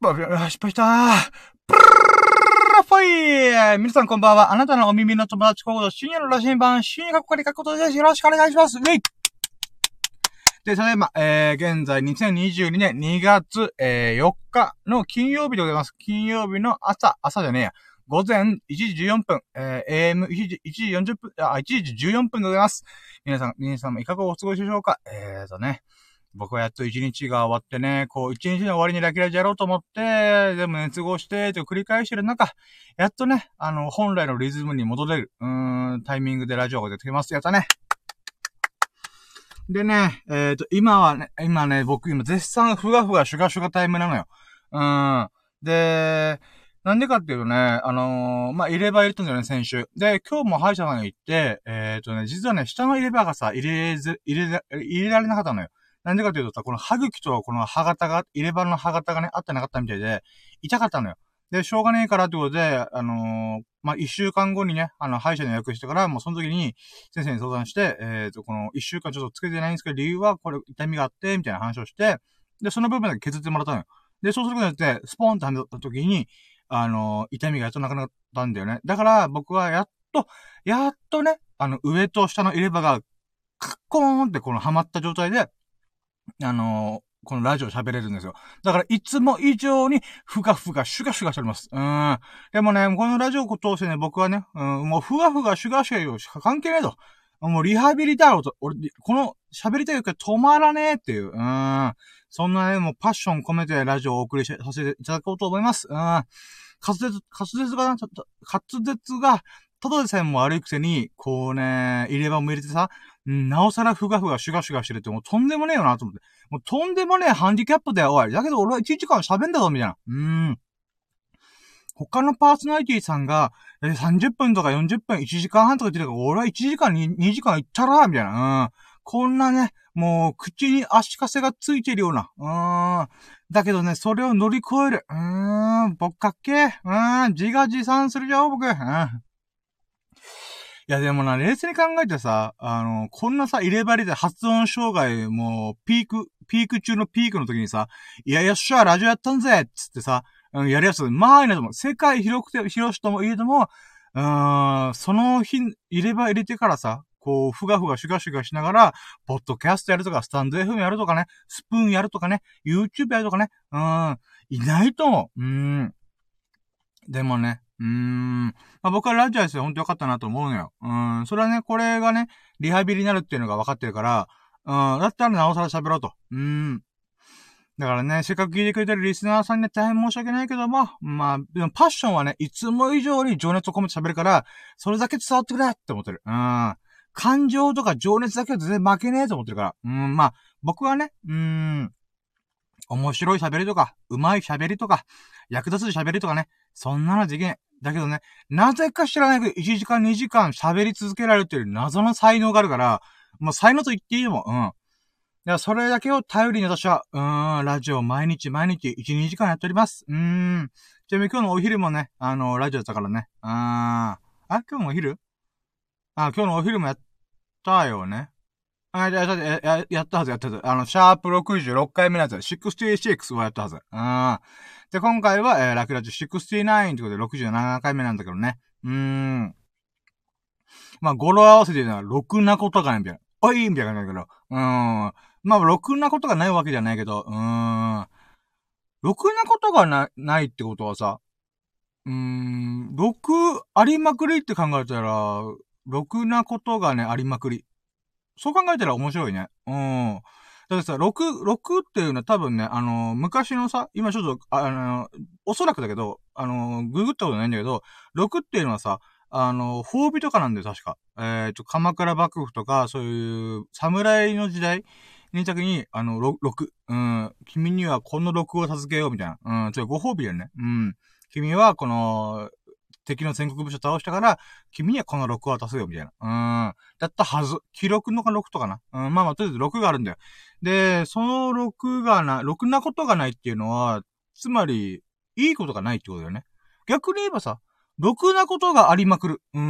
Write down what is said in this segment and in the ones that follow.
バビ失敗したー。プルルフォイ皆さんこんばんは。あなたのお耳の友達コード、深夜の羅針盤、深夜学校に書くことです。よろしくお願いします。ウェイで、ただいま、えー、現在2022年2月、えー、4日の金曜日でございます。金曜日の朝、朝じゃねえや。午前1時14分、えー、AM1 時、1時40分、あ、1時14分でございます。皆さん、皆さんもいかがお過ごしでしょうか？えーとね。僕はやっと一日が終わってね、こう、一日の終わりにラキラジやろうと思って、でも熱合して、と繰り返してる中、やっとね、あの、本来のリズムに戻れる、うーん、タイミングでラジオが出てきます。やったね。でね、えっ、ー、と、今はね、今ね、僕今絶賛ふがふがシュガシュガタイムなのよ。うん。で、なんでかっていうとね、あのー、まあ、入れ歯入れたんだよね、先週。で、今日も歯医者さんに行って、えっ、ー、とね、実はね、下の入れ歯がさ、入れず、入れ、入れられなかったのよ。なんでかというとさ、この歯茎とこの歯型が、入れ歯の歯型がね、合ってなかったみたいで、痛かったのよ。で、しょうがねえからってことで、あのー、まあ、一週間後にね、あの、歯医者に予約してから、もうその時に先生に相談して、えっ、ー、と、この一週間ちょっとつけてないんですけど、理由はこれ痛みがあって、みたいな話をして、で、その部分だけ削ってもらったのよ。で、そうすることによって、スポーンってはめた時に、あのー、痛みがやっとなくなったんだよね。だから僕はやっと、やっとね、あの、上と下の入れ歯が、カッコーンってこのはまった状態で、あのー、このラジオ喋れるんですよ。だから、いつも以上に、ふがふが、シュガシュガしております。うん。でもね、このラジオを通してね、僕はね、うん、もうふがふが、シュガシュガしか関係ねえと。もうリハビリだろうと。俺、この喋りたいから止まらねえっていう。うん。そんなね、もうパッション込めてラジオをお送りさせていただこうと思います。うん。滑舌、滑舌がな、ちょっと、滑舌が、ただでさえも悪いくせに、こうね、入れ歯も入れてさ、なおさらふがふがシュガシュガしてるってもうとんでもねえよなと思って。もうとんでもねえハンディキャップだよ、おい。だけど俺は1時間喋んだぞ、みたいな。うーん。他のパーソナリティさんが、え30分とか40分、1時間半とか言ってるから、俺は1時間に2時間行ったら、みたいな。うん。こんなね、もう、口に足かせがついてるような。うーん。だけどね、それを乗り越える。うーん。僕かっけうーん。自画自賛するよ、僕。うん。いや、でもな、冷静に考えてさ、あの、こんなさ、入れ張りで発音障害、もう、ピーク、ピーク中のピークの時にさ、いや、よっしゃ、ラジオやったんぜっつってさ、うん、やるやつ、まあいいなと思う。世界広くて、広しともいえども、うーん、その日、入れ歯入れてからさ、こう、ふがふがシュガシュガしながら、ポッドキャストやるとか、スタンド FM やるとかね、スプーンやるとかね、YouTube やるとかね、うん、いないと思う。うん。でもね、うん。まあ、僕はラジオですよ、ほんとよかったなと思うのよ。うん。それはね、これがね、リハビリになるっていうのが分かってるから、うん。だったらなおさら喋ろうと。うん。だからね、せっかく聞いてくれてるリスナーさんには大変申し訳ないけども、まあ、でもパッションはね、いつも以上に情熱を込めて喋るから、それだけ伝わってくれって思ってる。うん。感情とか情熱だけは全然負けねえと思ってるから。うん、まあ、僕はね、うん、面白い喋りとか、上手い喋りとか、役立つ喋りとかね、そんなのできない。だけどね、なぜか知らないけど、1時間2時間喋り続けられるっていう謎の才能があるから、もう才能と言っていいもん。うん。だからそれだけを頼りに私は、うーん、ラジオ毎日毎日1、2時間やっております。うーん。ちなみに今日のお昼もね、あの、ラジオだったからね。あー。あ、今日のお昼？あ、今日のお昼もやったよね。あ、や、や、や、やったはず、やったはず。あの、シャープ66回目のやつ、66はやったはず。うん。で、今回は、えー、ラクラジュ69ということで67回目なんだけどね。うーん。まあ、語呂合わせて言うのは、ろくなことがないみたいな。おいみたいな感じだけど。うーん。まあ、ろくなことがないわけじゃないけど、うーん。ろくなことがな、ないってことはさ、うーん、ろくありまくりって考えたら、ろくなことがね、ありまくり。そう考えたら面白いね。うん。たださ、6、6っていうのは多分ね、あのー、昔のさ、今ちょっと、あのー、おそらくだけど、あのー、ググったことないんだけど、6っていうのはさ、あの、褒美とかなんだよ、確か。えっ、と、鎌倉幕府とか、そういう、侍の時代に時に、あの、6、うん、君にはこの6を授けよう、みたいな。うん、ちょ、ご褒美だよね。うん。君は、この、敵の戦国武将倒したから、君にはこの6を渡すよ、みたいな。うん。だったはず。記録のが6とかな。うん、まあまあ、とりあえず6があるんだよ。で、その6がな、6なことがないっていうのは、つまり、いいことがないってことだよね。逆に言えばさ、6なことがありまくる。うー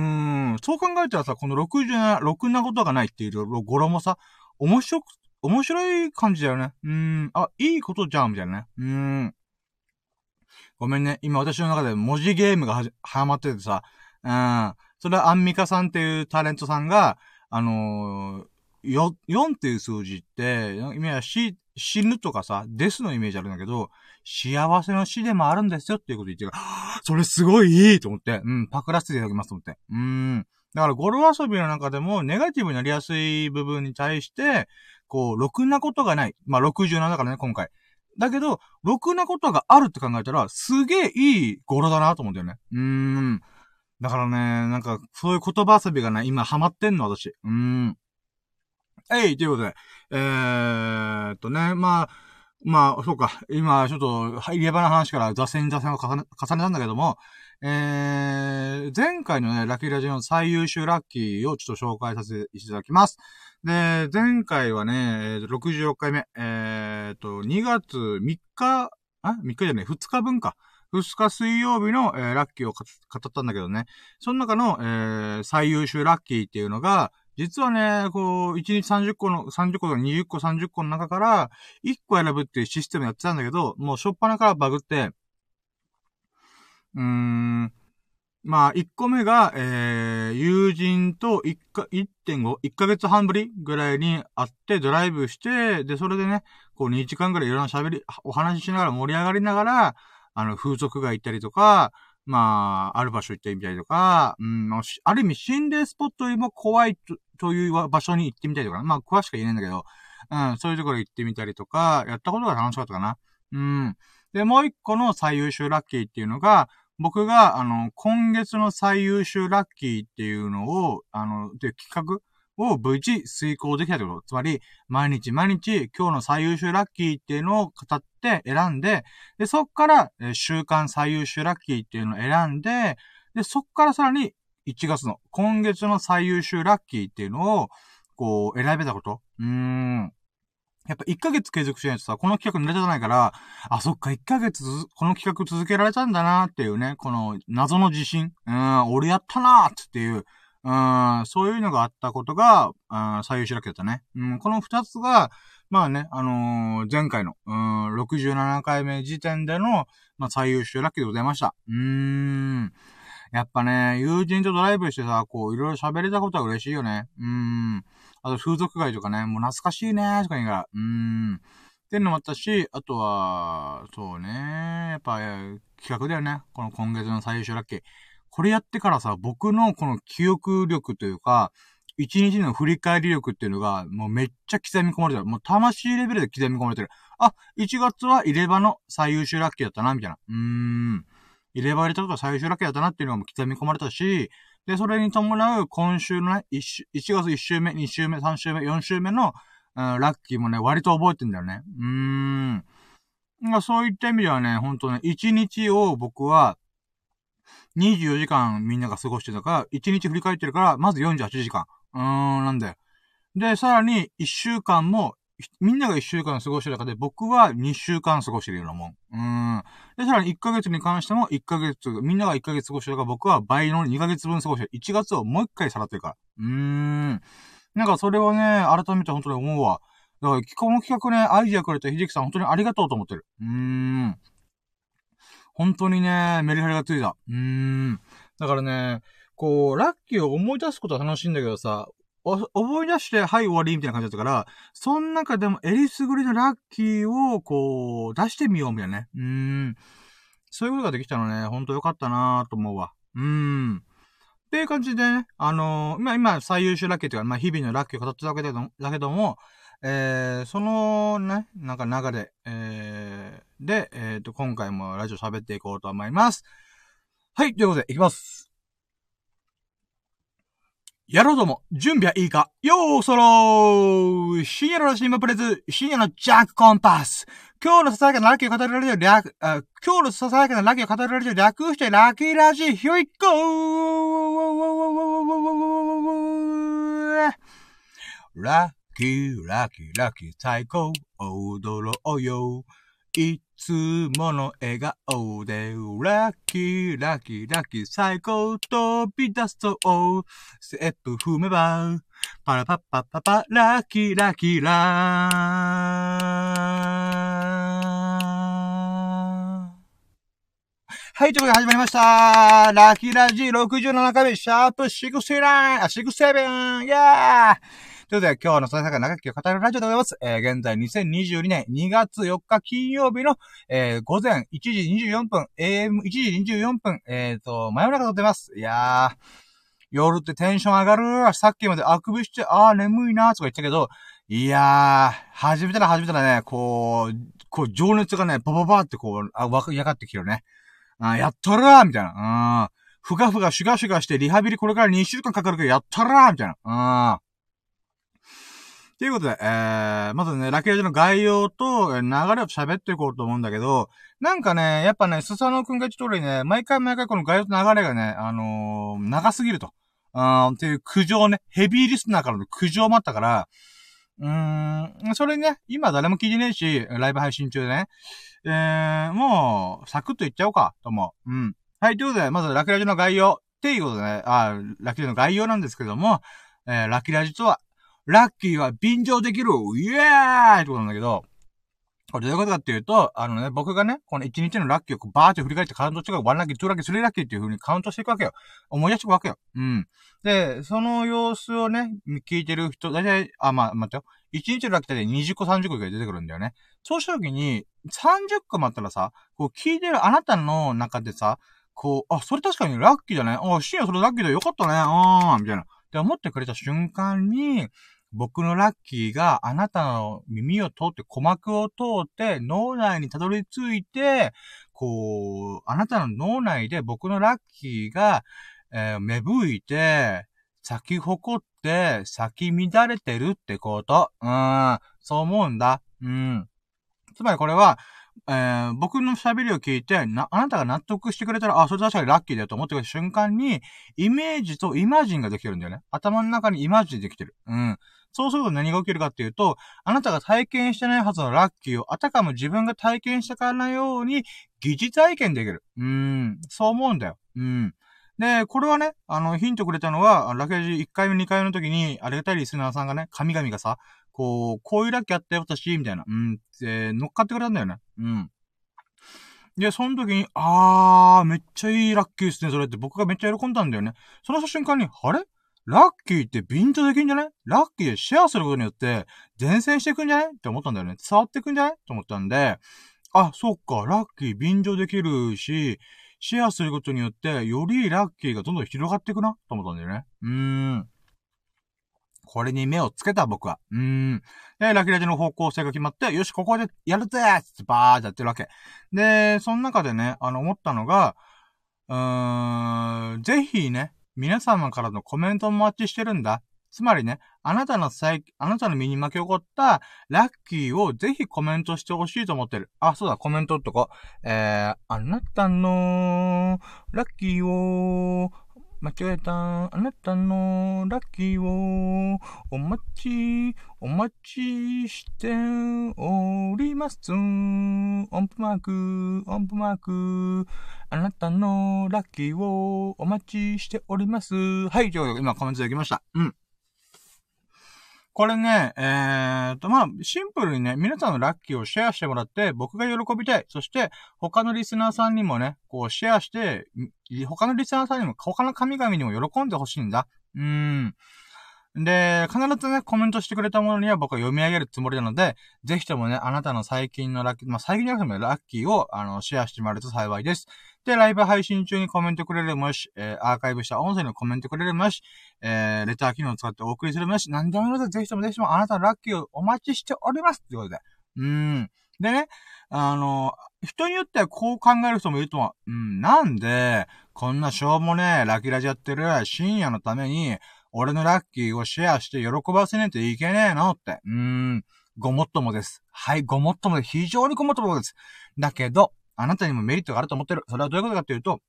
ん。そう考えたらさ、この67、6なことがないっていう語呂もさ、面白く、面白い感じだよね。うーん。あ、いいことじゃん、みたいなね。うーん。ごめんね。今私の中で文字ゲームがはじ、はまっててさ、うん。それはアンミカさんっていうタレントさんが、あのー、よ、4っていう数字って、今は死、死ぬとかさ、デスのイメージあるんだけど、幸せの死でもあるんですよっていうこと言ってるから、それすごいいいと思って、うん、パクらせていただきますと思って。うん。だから、ゴル遊びの中でも、ネガティブになりやすい部分に対して、こう、ろくなことがない。まあ、67だからね、今回。だけど、ろくなことがあるって考えたら、すげえいい語呂だなと思うんだよね。うーん。だからね、なんか、そういう言葉遊びがね、今ハマってんの、私。うーん。えい、ということで。えーっとね、まあ、まあ、そうか。今、ちょっと、入り場の話から座線座線を重ね、重ねたんだけども、えー、前回のね、ラッキーラジオの最優秀ラッキーをちょっと紹介させていただきます。で、前回はね、64回目、えー、と、2月3日、あ ?3 日じゃない、2日分か。2日水曜日の、えー、ラッキーを語ったんだけどね。その中の、えー、最優秀ラッキーっていうのが、実はね、こう、1日30個の、30個とか20個、30個の中から、1個選ぶっていうシステムやってたんだけど、もうしょっぱなからバグって、うーん、まあ、1個目が、えー、友人と1か、1.5、1ヶ月半ぶりぐらいに会ってドライブして、で、それでね、こう2時間ぐらいいろんな喋り、お話ししながら盛り上がりながら、あの、風俗街行ったりとか、まあ、ある場所行ってみたりとか、うん、ある意味心霊スポットよりも怖いという場所に行ってみたりとか、まあ、詳しくは言えないんだけど、うん、そういうところ行ってみたりとか、やったことが楽しかったかな。うん。で、もう一個の最優秀ラッキーっていうのが、僕が、あの、今月の最優秀ラッキーっていうのを、あの、という企画を無事遂行できたってこと。つまり、毎日毎日今日の最優秀ラッキーっていうのを語って選んで、で、そっから、週間最優秀ラッキーっていうのを選んで、で、そっからさらに1月の、今月の最優秀ラッキーっていうのを、こう、選べたことうーん。やっぱ1ヶ月継続しないとさ、この企画濡れてないから、あ、そっか、1ヶ月この企画続けられたんだなっていうね、この謎の自信。うん、俺やったなーっていう、うん、そういうのがあったことが、うん、最優秀ラッキーだったね。うん、この2つが、まあね、あのー、前回の、うん、67回目時点での、まあ、最優秀ラッキーでございました。うーん。やっぱね、友人とドライブしてさ、こう、いろいろ喋れたことは嬉しいよね。うーん。あと、風俗街とかね、もう懐かしいねとか言いながら、うーん。っていうのもあったし、あとは、そうね、やっぱ、企画だよね。この今月の最優秀ラッキー。これやってからさ、僕のこの記憶力というか、一日の振り返り力っていうのが、もうめっちゃ刻み込まれてる。もう魂レベルで刻み込まれてる。あ、1月は入れ歯の最優秀ラッキーだったな、みたいな。うーん。入れ歯入れたことが最優秀ラッキーだったなっていうのがもう刻み込まれたし、で、それに伴う今週のね、1, 1月1週目、2週目、3週目、4週目の、うん、ラッキーもね、割と覚えてんだよね。うーん。まあ、そういった意味ではね、ほんとね、1日を僕は、24時間みんなが過ごしてたから、1日振り返ってるから、まず48時間。うーん、なんだよ。で、さらに、1週間もみんなが一週間過ごしてる中で、僕は二週間過ごしてるようなもん。うん。で、さらに一ヶ月に関しても、一ヶ月、みんなが一ヶ月過ごしてるから、僕は倍の二ヶ月分過ごしてる。一月をもう一回さらってるから。うーん。なんかそれはね、改めて本当に思うわ。だから、この企画ね、アイディアくれた秀樹さん本当にありがとうと思ってる。うーん。本当にね、メリハリがついた。うーん。だからね、こう、ラッキーを思い出すことは楽しいんだけどさ、思い出して、はい、終わりみたいな感じだったから、その中でも、えりすぐりのラッキーを、こう、出してみようみたいなね。うん。そういうことができたのね、ほんとよかったなと思うわ。うん。っていう感じでね、あのー、ま、今、最優秀ラッキーというか、まあ、日々のラッキーを語ってたわけだけども、えー、そのね、なんか流れ、えー、で、えっ、ー、と、今回もラジオ喋っていこうと思います。はい、ということで、いきます。やろうども、準備はいいか。よーそろー。深夜のラシーマプレズ、深夜のジャックコンパス。今日のささやかなラッキーを語られる略、あ今日のささやかなラッキーを語られる略してラッキーラジ、ひょいっこーラッキー、ラッキー、ラッキー、最高、踊ろうよ。いつもの笑顔で、ラッキー、ラッキー、ラッキー、最高、飛び出すと、ステップ踏めば、パラパッパッパパ、ラッキー、ラッキー、ラー。はい、ということで始まりました。ラッキーラジ67回目、シャープ69、あ、67、イェーということで、今日のその中長きを語るラジオでございます。えー、現在2022年2月4日金曜日の、えー、午前1時24分、AM1 時24分、えーと、真夜中撮ってます。いやー、夜ってテンション上がる。さっきまであくびして、あー眠いなーとか言ったけど、いやー、始めたら始めたらね、こう、こう、情熱がね、バババってこう、あ、わか、やがってきてるね。あやったらーみたいな。うん。ふがふがシュガシュガしてリハビリこれから2週間かかるけどやったらーみたいな。うん。ということで、えー、まずね、ラケージの概要と、流れを喋っていこうと思うんだけど、なんかね、やっぱね、スサノくんが言った通りね、毎回毎回この概要と流れがね、あのー、長すぎると。うん、っていう苦情ね、ヘビーリスナーからの苦情もあったから、うーん、それね、今誰も聞いてねえし、ライブ配信中でね、えー、もう、サクッと言っちゃおうか、と思う。うん。はい、ということで、まず、ラキラジの概要っていうことでね、あ、ラキラジの概要なんですけども、えー、ラキラジとは、ラッキーは便乗できるイエーイってことなんだけど、これどういうことかっていうと、あのね、僕がね、この1日のラッキーをバーって振り返ってカウントして1ラッキー、2ラッキー、3ラッキーっていう風にカウントしていくわけよ。思い出していくわけよ。うん。で、その様子をね、聞いてる人、だいたい、あ、まあ、待ってよ。1日のラッキーで20個、30個ぐらい出てくるんだよね。そうした時に、30個待ったらさ、こう聞いてるあなたの中でさ、こう、あ、それ確かにラッキーだね。あ、深夜それラッキーだよかったね。あー、みたいな。って思ってくれた瞬間に、僕のラッキーがあなたの耳を通って鼓膜を通って脳内にたどり着いて、こう、あなたの脳内で僕のラッキーが、えー、芽吹いて、咲き誇って、咲き乱れてるってこと。うん、そう思うんだ。うん。つまりこれは、えー、僕の喋りを聞いて、な、あなたが納得してくれたら、あ、それ確かにラッキーだよと思ってくれた瞬間に、イメージとイマジンができてるんだよね。頭の中にイマジンできてる。うん。そうすると何が起きるかっていうと、あなたが体験してないはずのラッキーを、あたかも自分が体験したからのように、疑似体験できる。うん。そう思うんだよ。うん。で、これはね、あの、ヒントくれたのは、ラケージ1回目2回目の時に、ありがたいリスナーさんがね、神々がさ、こう、こういうラッキーあったよ、私、みたいな。うん。で、乗っかってくれたんだよね。うん。で、その時に、あー、めっちゃいいラッキーですね、それって僕がめっちゃ喜んだんだよね。その瞬間に、あれ？ラッキーって便乗できんじゃないラッキーでシェアすることによって、伝染していくんじゃないって思ったんだよね。伝わっていくんじゃないと思ったんで、あ、そっか、ラッキー便乗できるし、シェアすることによって、よりラッキーがどんどん広がっていくな？と思ったんだよね。うーん。これに目をつけた僕は。うーん。で、ラキラジの方向性が決まって、よし、ここでやるぜってバーってやってるわけ。で、その中でね、あの、思ったのが、うーん、ぜひね、皆様からのコメントもお待ちしてるんだ。つまりね、あなたの最、あなたの身に巻き起こったラッキーをぜひコメントしてほしいと思ってる。あ、そうだ、コメントっとこ。えー、あなたのラッキーを間違えた。あなたのラッキーをお待ち、お待ちしております。音符マーク、音符マーク。あなたのラッキーをお待ちしております。はい、ということで今コメントできました。うん。これね、えーと、まあ、シンプルにね、皆さんのラッキーをシェアしてもらって、僕が喜びたい。そして、他のリスナーさんにもね、こうシェアして、他のリスナーさんにも、他の神々にも喜んでほしいんだ。うーん。で、必ずね、コメントしてくれたものには僕は読み上げるつもりなので、ぜひともね、あなたの最近のラッキー、まあ、最近じゃなくてもラッキーを、あの、シェアしてもらえると幸いです。で、ライブ配信中にコメントくれるもし、えー、アーカイブした音声にコメントくれるもし、えー、レター機能を使ってお送りするもし、何でもいいので、ぜひともぜひともあなたのラッキーをお待ちしておりますということで。うん。でね、あの、人によってはこう考える人もいると思う。うん、なんで、こんなしょうもねラキラジやってる深夜のために、俺のラッキーをシェアして喜ばせねえといけねえのって。うーん、ごもっともです。はい、ごもっともです非常にごもっともです。だけど、あなたにもメリットがあると思ってる。それはどういうことかというと、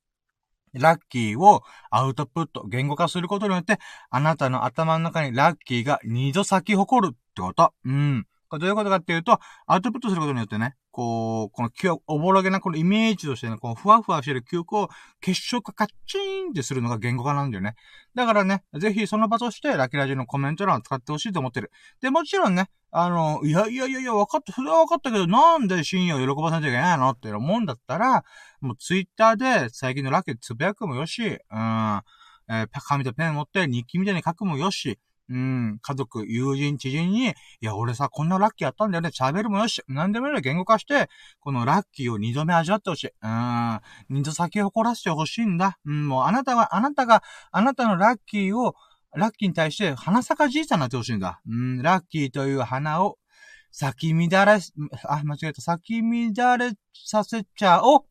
ラッキーをアウトプット、言語化することによって、あなたの頭の中にラッキーが二度咲き誇るってこと。うん。これどういうことかっていうと、アウトプットすることによってね、こう、この記憶、おぼろげなこのイメージとしてね、このふわふわしてる記憶を結晶化カッチーンってするのが言語化なんだよね。だからね、ぜひその場としてラキラジのコメント欄を使ってほしいと思ってる。で、もちろんね、あの、いやいやいやいや、分かった、それは分かったけど、なんで深夜を喜ばせなきゃいけないのって思うんだったら、もうツイッターで最近のラッキーつぶやくもよし、うん、えー、紙とペン持って日記みたいに書くもよし、うん、家族、友人、知人に、いや、俺さ、こんなラッキーやったんだよね、喋るもよし、何でもいいの言語化して、このラッキーを二度目味わってほしい。うん、二度先を誇らせてほしいんだ。うん、もうあなたが、あなたが、あなたのラッキーを、ラッキーに対して花咲かじいさんになってほしいんだ。うん、ラッキーという花を咲き乱れ、あ、間違えた。咲き乱れさせちゃおう。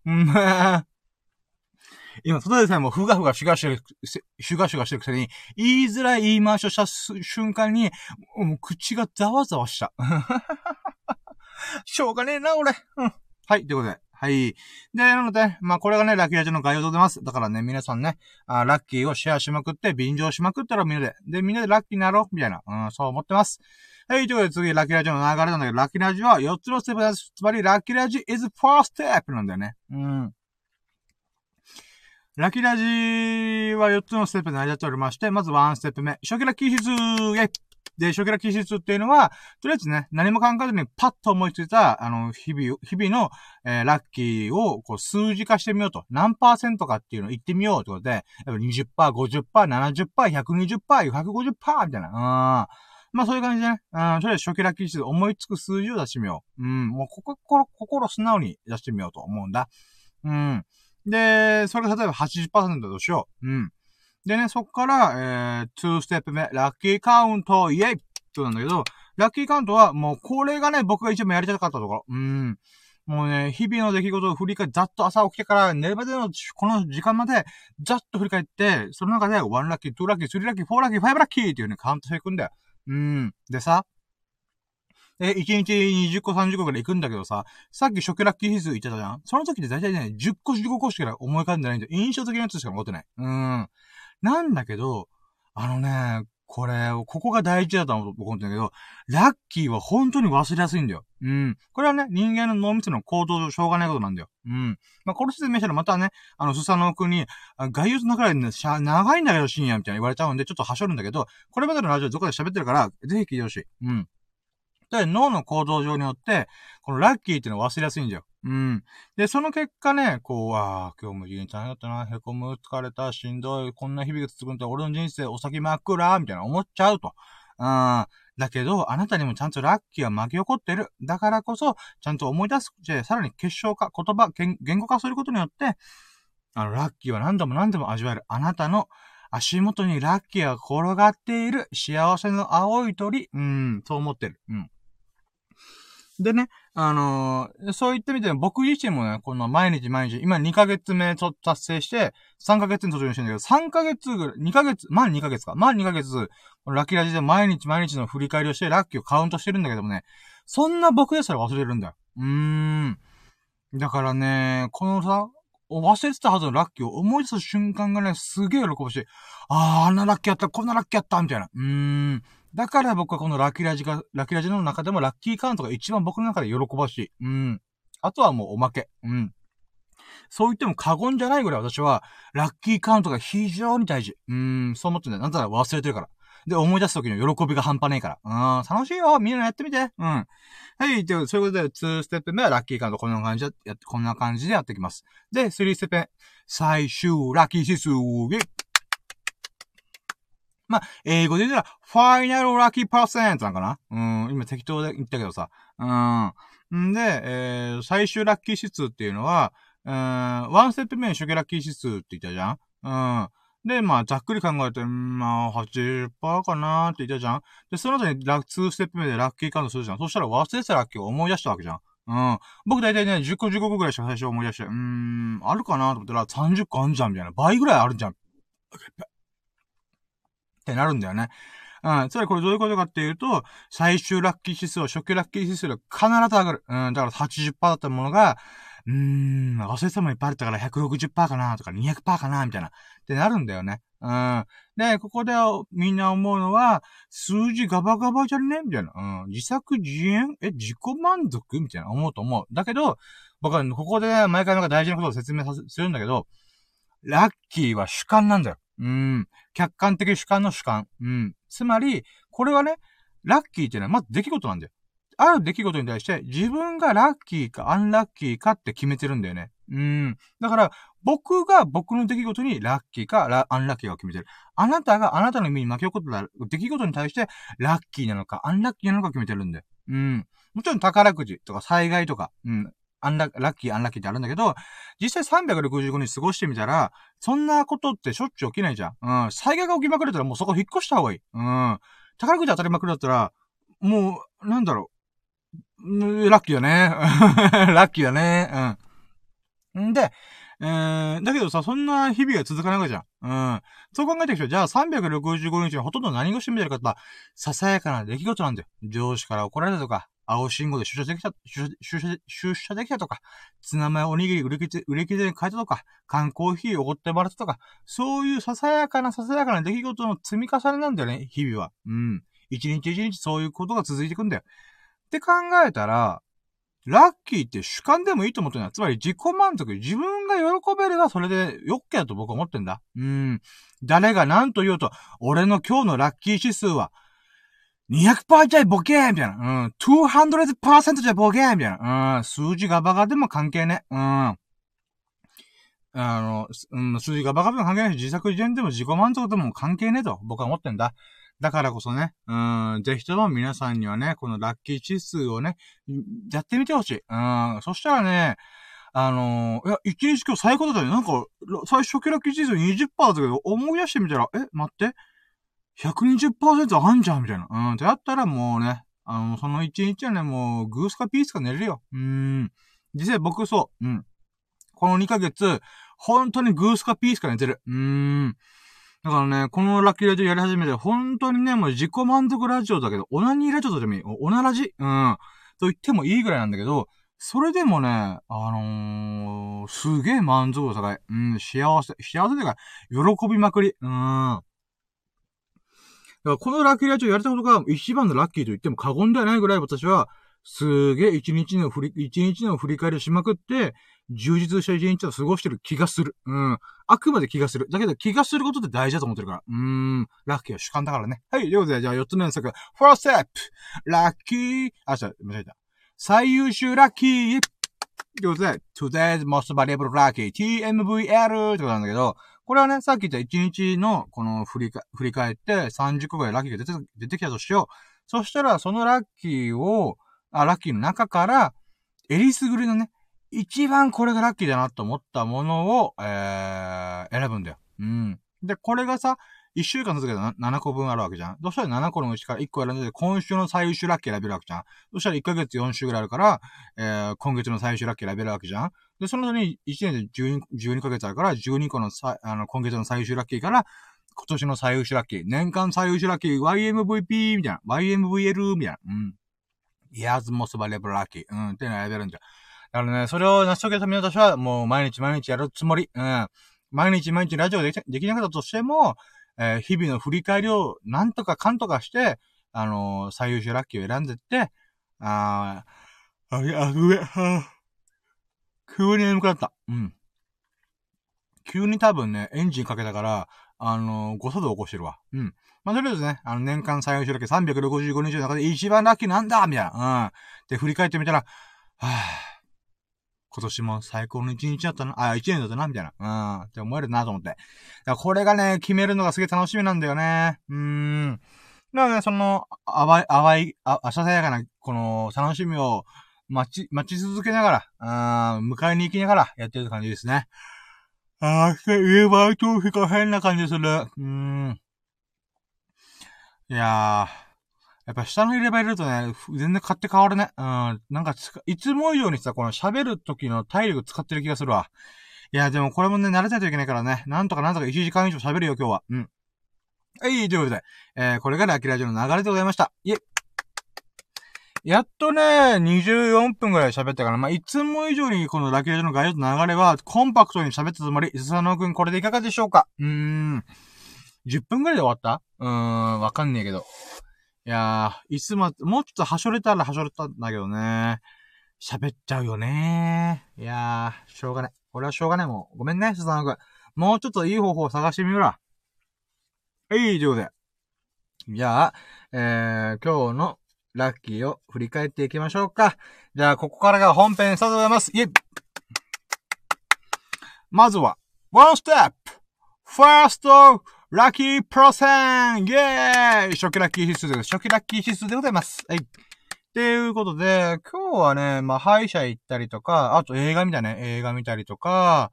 今、ただでさえもふがふがシュガシュガ、シュガシュガしてるくせに、言いづらい言い回しをした瞬間に、もう口がざわざわした。しょうがねえな、俺。うん。はい、ということで。はい。で、なので、まあ、これがね、ラッキーラジオの概要でございます。だからね、皆さんね、あラッキーをシェアしまくって、便乗しまくったらみんなで、で、みんなでラッキーになろう、みたいな、うん、そう思ってます。はい、ということで次、ラッキーラジオの流れなんだけど、ラッキーラジオは4つのステップです。つまり、ラッキーラジ is first step なんだよね。うん。ラキラジは4つのステップで成り立っておりまして、まず1ステップ目、初期ラッキー指数、で、初期ラッキー指数っていうのは、とりあえずね、何も考えずにパッと思いついた、あの、日々、日々の、えー、ラッキーを、こう、数字化してみようと。何パーセントかっていうのを言ってみようということで、やっぱ20%、50%、70%、120%、150%みたいな。うん。まあそういう感じでね、うん、とりあえず初期ラッキー指数思いつく数字を出してみよう。うん、もう心、心素直に出してみようと思うんだ。うん。で、それが例えば80%だとしよう。うん。でね、そっから、えー、2ステップ目、ラッキーカウント、イェイってなんだけど、ラッキーカウントは、もうこれがね、僕が一番やりたかったところ。うん。もうね、日々の出来事を振り返って、ざっと朝起きてから寝るまでのこの時間まで、ざっと振り返って、その中で、1ラッキー、2ラッキー、3ラッキー、4ラッキー、5ラッキーっていうね、カウントしていくんだよ。うん。でさ、え、1日20個30個くらい行くんだけどさ、さっき初期ラッキー指数言ってたじゃんその時って大体ね、10個15個しか思い浮かんでないんだ。印象的なやつしか残ってない。うん。なんだけど、あのね、これ、ここが大事だと思うんだけど、ラッキーは本当に忘れやすいんだよ。うん。これはね、人間の脳みその行動上しょうがないことなんだよ。うん。まあ、これ説明したらまたね、あの、スサノオ君に、外遊の中でね、しゃ、長いんだけど深夜みたいに言われちゃうんで、ちょっとはしょるんだけど、これまでのラジオどこで喋ってるから、ぜひ聞いてほしい。うん。で、脳の行動上によって、このラッキーっていうのを忘れやすいんだよ。うん。で、その結果ね、こう、ああ、今日も家に大変だったな、へこむ、疲れた、しんどい、こんな日々が続くんだ、俺の人生お先真っ暗、みたいな思っちゃうと。うん。だけど、あなたにもちゃんとラッキーは巻き起こってる。だからこそ、ちゃんと思い出す。じゃさらに結晶化、言葉、言語化することによって、あの、ラッキーは何度も何度も味わえる。あなたの足元にラッキーが転がっている幸せの青い鳥。うん、そう思ってる。うん。でね、あのー、そう言ってみて僕自身もね、この毎日毎日、今2ヶ月目ちょっと達成して、3ヶ月に途中にしてんだけど、3ヶ月ぐらい、2ヶ月、満2ヶ月か、満2ヶ月、ラッキーラジで毎日毎日の振り返りをして、ラッキーをカウントしてるんだけどもね、そんな僕ですら忘れるんだよ。うーん。だからね、このさ、忘れてたはずのラッキーを思い出す瞬間がね、すげえ喜ぶし、あー、あんなラッキーやった、こんなラッキーやった、みたいな。うーん。だから僕はこのラッキーラジが、ラッキーラジの中でもラッキーカウントが一番僕の中で喜ばしい。うん。あとはもうおまけ。うん。そう言っても過言じゃないぐらい私は、ラッキーカウントが非常に大事。うん、そう思ってね。なんだら忘れてるから。で、思い出す時の喜びが半端ねえから。うん、楽しいよみんなやってみて。うん。はい、というそういうことで、2ステップ目はラッキーカウントこんな感じでやって、こんな感じでやっていきます。で、3ステップ目。最終ラッキー指数。まあ、英語で言ったら、ファイナルラッキーパーセントなんかな？うん、今適当で言ったけどさ。うん。んで、えー、最終ラッキー指数っていうのは、うん、ワンステップ目に初期ラッキー指数って言ったじゃん？うん。で、まあ、ざっくり考えて、まあ、80%かなーって言ったじゃん？で、その後にラ2ステップ目でラッキーカウントするじゃん。そしたら忘れてたラッキーを思い出したわけじゃん。うん。僕大体ね、10個15個ぐらいしか最初思い出して、うーん、あるかなと思ったら30個あんじゃんみたいな。倍ぐらいあるじゃん。ってなるんだよね。うん。つまりこれどういうことかっていうと、最終ラッキー指数は初期ラッキー指数で必ず上がる。うん。だから80%だったものが、うーん、忘れてたもいっぱいあったから160%かなとか200%かなみたいな。ってなるんだよね。うん。で、ここでみんな思うのは、数字ガバガバじゃねみたいな。うん。自作自演？え、自己満足みたいな思うと思う。だけど、僕はここで毎回なんか大事なことを説明さするんだけど、ラッキーは主観なんだよ。うん。客観的主観の主観。うん。つまり、これはね、ラッキーっていうのはまず出来事なんだよ。ある出来事に対して自分がラッキーかアンラッキーかって決めてるんだよね。うん。だから、僕が僕の出来事にラッキーかアンラッキーを決めてる。あなたがあなたの身に巻き起こった出来事に対してラッキーなのかアンラッキーなのか決めてるんだよ。うん。もちろん宝くじとか災害とか、うん。アンララッキー、アンラッキーってあるんだけど、実際365日過ごしてみたら、そんなことってしょっちゅう起きないじゃん。うん。災害が起きまくれたらもうそこ引っ越した方がいい。うん。宝くじ当たりまくりだったら、もう、なんだろう。ラッキーだね。ラッキーだね。うん。んで、えー、だけどさ、そんな日々が続かないわけじゃん。うん。そう考えていくと、じゃあ365日にほとんど何をしてみてるかってささやかな出来事なんだよ。上司から怒られたとか、青信号で出社できた、出社、出社できたとか、ツナマヨおにぎり売り切れ、売り切れに変えたとか、缶コーヒーおごってもらったとか、そういうささやかなささやかな出来事の積み重ねなんだよね、日々は。うん。一日一日そういうことが続いていくんだよ。って考えたら、ラッキーって主観でもいいと思ってるんだ。つまり自己満足。自分が喜べればそれでよっけだと僕は思ってんだ。うん。誰が何と言おうと、俺の今日のラッキー指数は、200%じゃボケーみたいな。うん。200%じゃボケーみたいな。うん。数字がバカでも関係ね。うん。あの、うん、数字がバカでも関係ないし、自作自演でも自己満足でも関係ねえと僕は思ってんだ。だからこそね、うん、ぜひとも皆さんにはね、このラッキー指数をね、やってみてほしい。うん、そしたらね、あのー、いや、一日今日最高だったね。なんか、最初期ラッキー指数20%だけど、思い出してみたら、え、待って。120%あんじゃんみたいな。うん。ってやったらもうね、あの、その一日はね、もう、グースかピースか寝れるよ。うん。実際僕そう。うん。この2ヶ月、本当にグースかピースか寝てる。うーん。だからね、このラッキーラジオやり始めて、本当にね、もう自己満足ラジオだけど、オナニーラジオとでもいい。オナラジ？うん。と言ってもいいぐらいなんだけど、それでもね、あのー、すげえ満足度高い。うん、幸せ。幸せというか、喜びまくり。うん。だからこのラッキーラジオやれたことが一番のラッキーと言っても過言ではないぐらい私は、すげえ一日の振り、一日の振り返りをしまくって、充実した一日を過ごしてる気がする。うん。あくまで気がする。だけど気がすることって大事だと思ってるから。うーん。ラッキーは主観だからね。はい。ということで、じゃあ4つ目の作。ファーステップラッキーあ、違う、間違えた。最優秀ラッキーということで、today's most valuable lucky TMVL ってことなんだけど、これはね、さっき言った1日の、この振りか、振り返って30個ぐらいラッキーが出て、出てきたとしよう。そしたら、そのラッキーを、あ、ラッキーの中から、エリスグリのね、一番これがラッキーだなと思ったものを、えー、選ぶんだよ。うん。で、これがさ、一週間続けたら7個分あるわけじゃん。どうしたら7個のうちから1個選んで、今週の最優秀ラッキー選べるわけじゃん。どうしたら1ヶ月4週ぐらいあるから、えー、今月の最優秀ラッキー選べるわけじゃん。で、その後に1年で 12, 12ヶ月あるから、12個のさあの今月の最優秀ラッキーから、今年の最優秀ラッキー、年間最優秀ラッキー、YMVP みたいな、YMVL みたいな。うん。Years most valuable lucky. うん、っていうのを選べるんじゃ。だからね、それを成し遂げため私は、もう毎日毎日やるつもり。うん。毎日毎日ラジオできできなかったとしても、えー、日々の振り返りをなんとかかんとかして、あのー、最優秀ラッキーを選んでって、あー、あ、いや、上、はあ急に眠くなった。うん。急に多分ね、エンジンかけたから、あのー、誤作動起こしてるわ。うん。まあ、とりあえずね、あの、年間最優秀ラッキー365日の中で一番ラッキーなんだみたいな。うん。で、振り返ってみたら、はぁ、今年も最高の一日だったな、あ、一年だったな、みたいな。うん、って思えるなと思って。だからこれがね、決めるのがすげえ楽しみなんだよね。うーん。だからね、その、淡い、淡い、あささやかな、この、楽しみを、待ち、待ち続けながら、うん、迎えに行きながらやってる感じですね。あー、言えばいとひか変な感じする。うーん。いやー。やっぱ下の入れ歯入れるとね、全然買って変わるね。うん。なんかいつも以上にさ、この喋る時の体力使ってる気がするわ。いや、でもこれもね、慣れないといけないからね。なんとかなんとか1時間以上喋るよ、今日は。うん。はい、ということで、えー、これがラッキーラジオの流れでございました。いえ。やっとね、24分ぐらい喋ったから、まあ、いつも以上にこのラキラジの概要と流れは、コンパクトに喋ったつもり、伊佐野くんこれでいかがでしょうか？うーん。10分ぐらいで終わった？うーん、わかんねえけど。いやー、いつも、もうちょっとはしょれたらはしょれたんだけどね。喋っちゃうよねーいやー、しょうがない。俺はしょうがないもん。ごめんね、スザンくん。もうちょっといい方法を探してみようら。はい、ということで。じゃあ、えー、今日のラッキーを振り返っていきましょうか。じゃあ、ここからが本編スタートでございます。イェイまずは、one step! first ラッキープロセンイェーイ初期ラッキー指数です、初期ラッキー指数でございます。はい。っていうことで、今日はね、まあ、歯医者行ったりとか、あと映画見たね。映画見たりとか、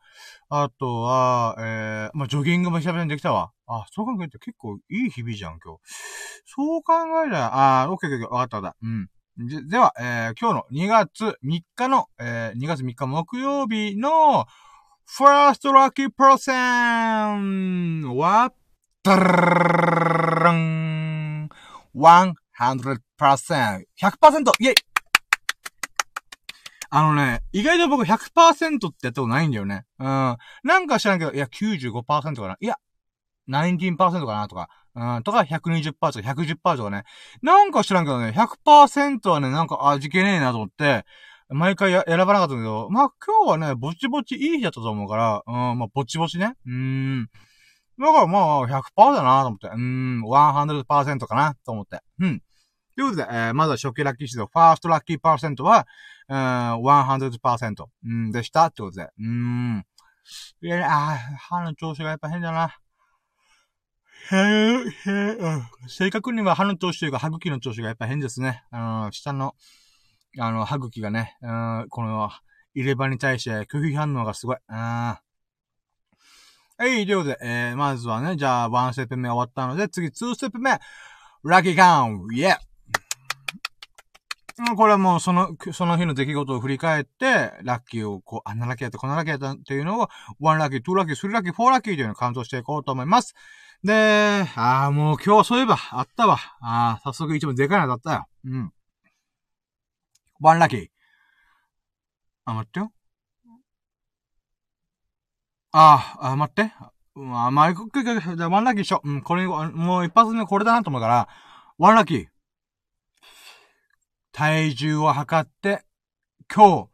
あとは、えー、まあ、ジョギングも久々にできたわ。あ、そう考えて結構いい日々じゃん、今日。そう考えりゃ、あー、オッケーオッケー、わかったわかった。うん。ででは、えー、今日の2月3日の、えー、2月3日木曜日の、ファーストラッキープロセンは、タラン !100%! 100%! イェイあのね、意外と僕100%ってやったことないんだよね。うん。なんか知らんけど、いや、95%かな。いや、19%かなとか。うん、とか120%とか110%とかね。なんか知らんけどね、100%はね、なんか味気ねえなと思って、毎回や選ばなかったんだけど、まあ今日はね、ぼちぼちいい日だったと思うから、うん、まあぼちぼちね。うーん。だからまあ100%だなと思って。うーん、100%かなと思って。うん。ということで、えー、まずは初期ラッキー指導、ファーストラッキーパーセントは、うん、100%、うん、でしたってことで。うーん。いや、あ歯の調子がやっぱ変だな。へえ、へえ、正確には歯の調子というか歯茎の調子がやっぱ変ですね。あの、下の、あの、歯茎がね、うん、この、入れ歯に対して拒否反応がすごい。あはい、ということで、えー、まずはね、じゃあ、1ステップ目終わったので、次、2ステップ目、ラッキーカウンイェこれはもうその、その日の出来事を振り返って、ラッキーをこう、あんなラッキーやった、こんなラッキーやったっていうのを、1ラッキー、2ラッキー、3ラッキー、4ラッキーというのをカウントしていこうと思います。で、ああ、もう今日そういえば、あったわ。ああ、早速一番でかいのだったよ。うん。ワンラッキー。あ、待ってよ。ああ、待って。うん、あ、まあ、じゃあワンラッキーしよう。うん、これ、もう一発目これだなと思うから、ワンラッキー。体重を測って、今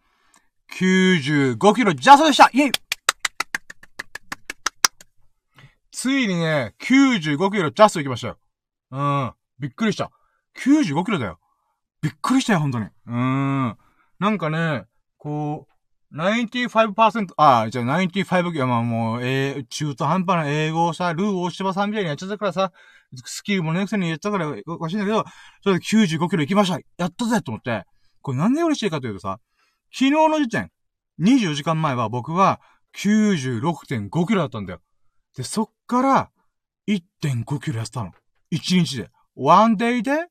日、95キロジャストでしたイェイついにね、95キロジャスト行きましたよ。うん。びっくりした。95キロだよ。びっくりしたよ、本当に。うーん。なんかね、こう、95%、あ、じゃあ95キロ、まあもう、えー、中途半端な英語をさ、ルー大柴さんみたいにやっちゃったからさ、スキルもね、くせにやったからおかしいんだけど、それで95キロ行きましたやったぜと思って、これなんで嬉しいかというとさ、昨日の時点、24時間前は僕は96.5キロだったんだよ。で、そっから1.5キロ痩せたの。1日で。one day で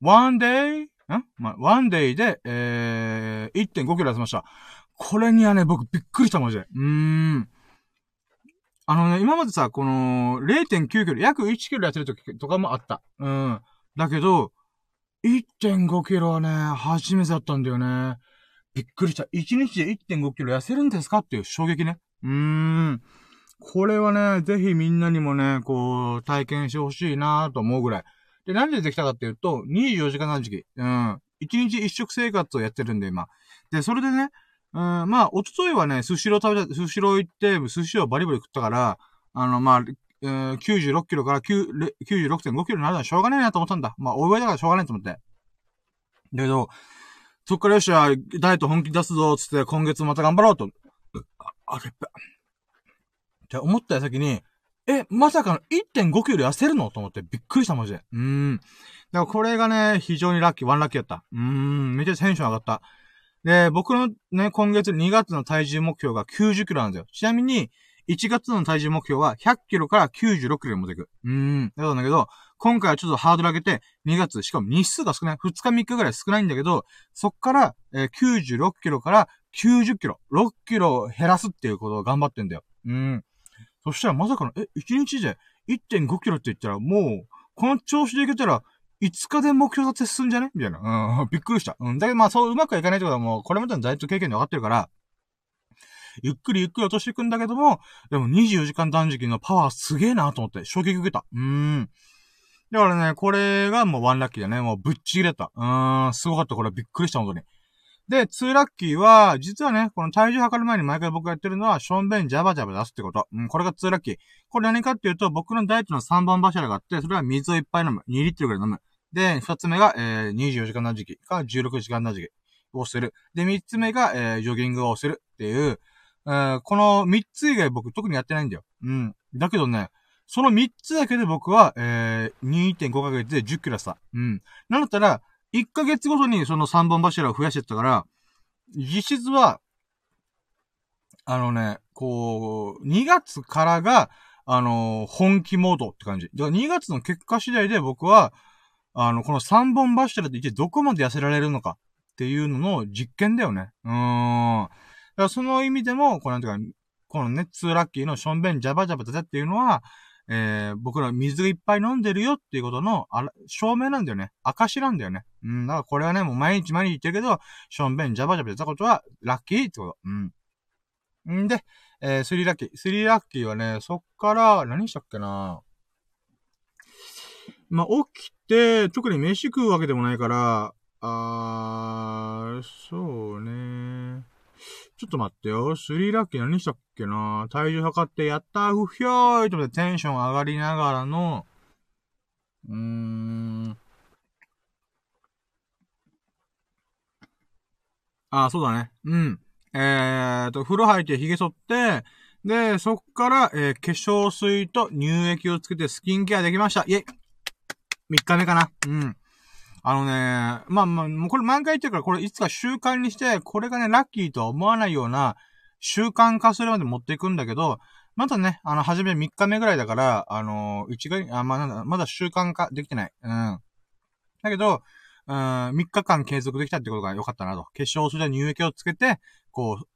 one day ん？まあ、ワンデイで、えー、1.5キロ痩せました。これにはね、僕びっくりしたマジで。うーん。あのね、今までさ、この、0.9キロ、約1キロ痩せるときとかもあった。うん。だけど、1.5キロはね、初めてだったんだよね。びっくりした。1日で1.5キロ痩せるんですかっていう衝撃ね。うーん。これはね、ぜひみんなにもね、こう、体験してほしいなと思うぐらい。で、何でできたかっていうと、24時間断食。うん。1日1食生活をやってるんで、今。で、それでね、うん、まあ、おとといはね、寿司ロ食べた、寿司ロ行って、寿司をバリバリ食ったから、あの、まあ、えー、96キロから96.5キロになるのはしょうがないなと思ったんだ。まあ、お祝いだからしょうがないと思って。だけど、そっからよっしゃ、ダイエット本気出すぞ、つって今月また頑張ろうと。あ、あれっぺ。って思った先に、え、まさかの1.5キロ痩せるのと思ってびっくりしたマジで。うーん。だからこれがね、非常にラッキー、ワンラッキーやった。うーん、めっちゃテンション上がった。で、僕のね、今月2月の体重目標が90キロなんですよ。ちなみに、1月の体重目標は100キロから96キロに持っていく。うーん。だんだけど、今回はちょっとハードル上げて、2月、しかも日数が少ない。2日3日ぐらい少ないんだけど、そっから、え、96キロから90キロ、6キロ減らすっていうことを頑張ってんだよ。うん。そしたらまさかの、え、1日で1.5キロって言ったら、もう、この調子でいけたら、5日で目標達成すんじゃね？みたいな。うん、びっくりした。うん。だけどまあそううまくはいかないってことはもう、これまでのダイエット経験で分かってるから、ゆっくりゆっくり落としていくんだけども、でも24時間断食のパワーすげえなと思って衝撃受けた。うーん。だからね、これがもうワンラッキーだね。もうぶっちぎれた。うーん、すごかった。これびっくりした、本当に。で、ツーラッキーは、実はね、この体重測る前に毎回僕がやってるのは、ションベンジャバジャバ出すってこと。うん、これがツーラッキー。これ何かっていうと、僕のダイエットの3本柱があって、それは水をいっぱい飲む。2リットルぐらい飲む。で、2つ目が、えー、24時間断食か16時間断食をする。で、3つ目が、えー、ジョギングをするっていう、えー、この3つ以外僕特にやってないんだよ。うん。だけどね、その3つだけで僕は、えー、2.5ヶ月で10キロさ。うん。なんだったら、1ヶ月ごとにその3本柱を増やしてったから、実質は、あのね、こう、2月からが、あのー、本気モードって感じ。だから2月の結果次第で僕は、あの、この3本柱で一体どこまで痩せられるのかっていうのの実験だよね。うーん。だからその意味でも、このなんていうか、このね、ツーラッキーのションベンジャバジャバだぜっていうのは、えー、僕ら水いっぱい飲んでるよっていうことの、あら、証明なんだよね。証なんだよね。うん、だからこれはね、もう毎日毎日言ってるけど、ションベンジャバジャバやったことは、ラッキーってこと。うん。んで、えー、スリーラッキー。スリーラッキーはね、そっから、何したっけなまあ、起きて、特に飯食うわけでもないから、あー、そうね。ちょっと待ってよ。スリーラッキー何したっけな体重測って、やったー、ふひょーいと思ってテンション上がりながらの、うーん。あ、そうだね。うん。えーと、風呂入って髭剃って、で、そっから、えー、化粧水と乳液をつけてスキンケアできました。イェイ !3 日目かな。うん。あのね、まあまあ、もうこれ毎回言ってるから、これいつか習慣にして、これがね、ラッキーとは思わないような習慣化するまで持っていくんだけど、まだね、あの、はじめ3日目ぐらいだから、あのー、一概、あ、まあ、なんだ、まだ習慣化できてない。うん。だけど、うん、3日間継続できたってことが良かったなと。化粧水で乳液をつけて、こう、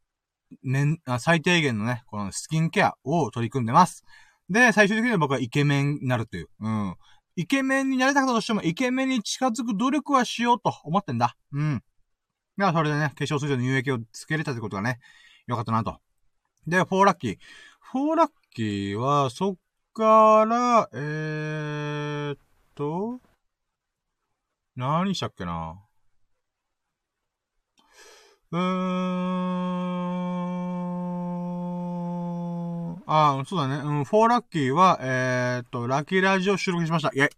年、最低限のね、このスキンケアを取り組んでます。で、最終的には僕はイケメンになるという。うん。イケメンになりたかったとしても、イケメンに近づく努力はしようと思ってんだ。うん。だからそれでね、化粧水の乳液をつけれたってことがね、よかったなと。で、フォーラッキー。フォーラッキーは、そっから、えーっと、何したっけなうーん。ああ、そうだね。うん、フォーラッキーは、えー、っと、ラッキーラジオ収録しました。イェイ。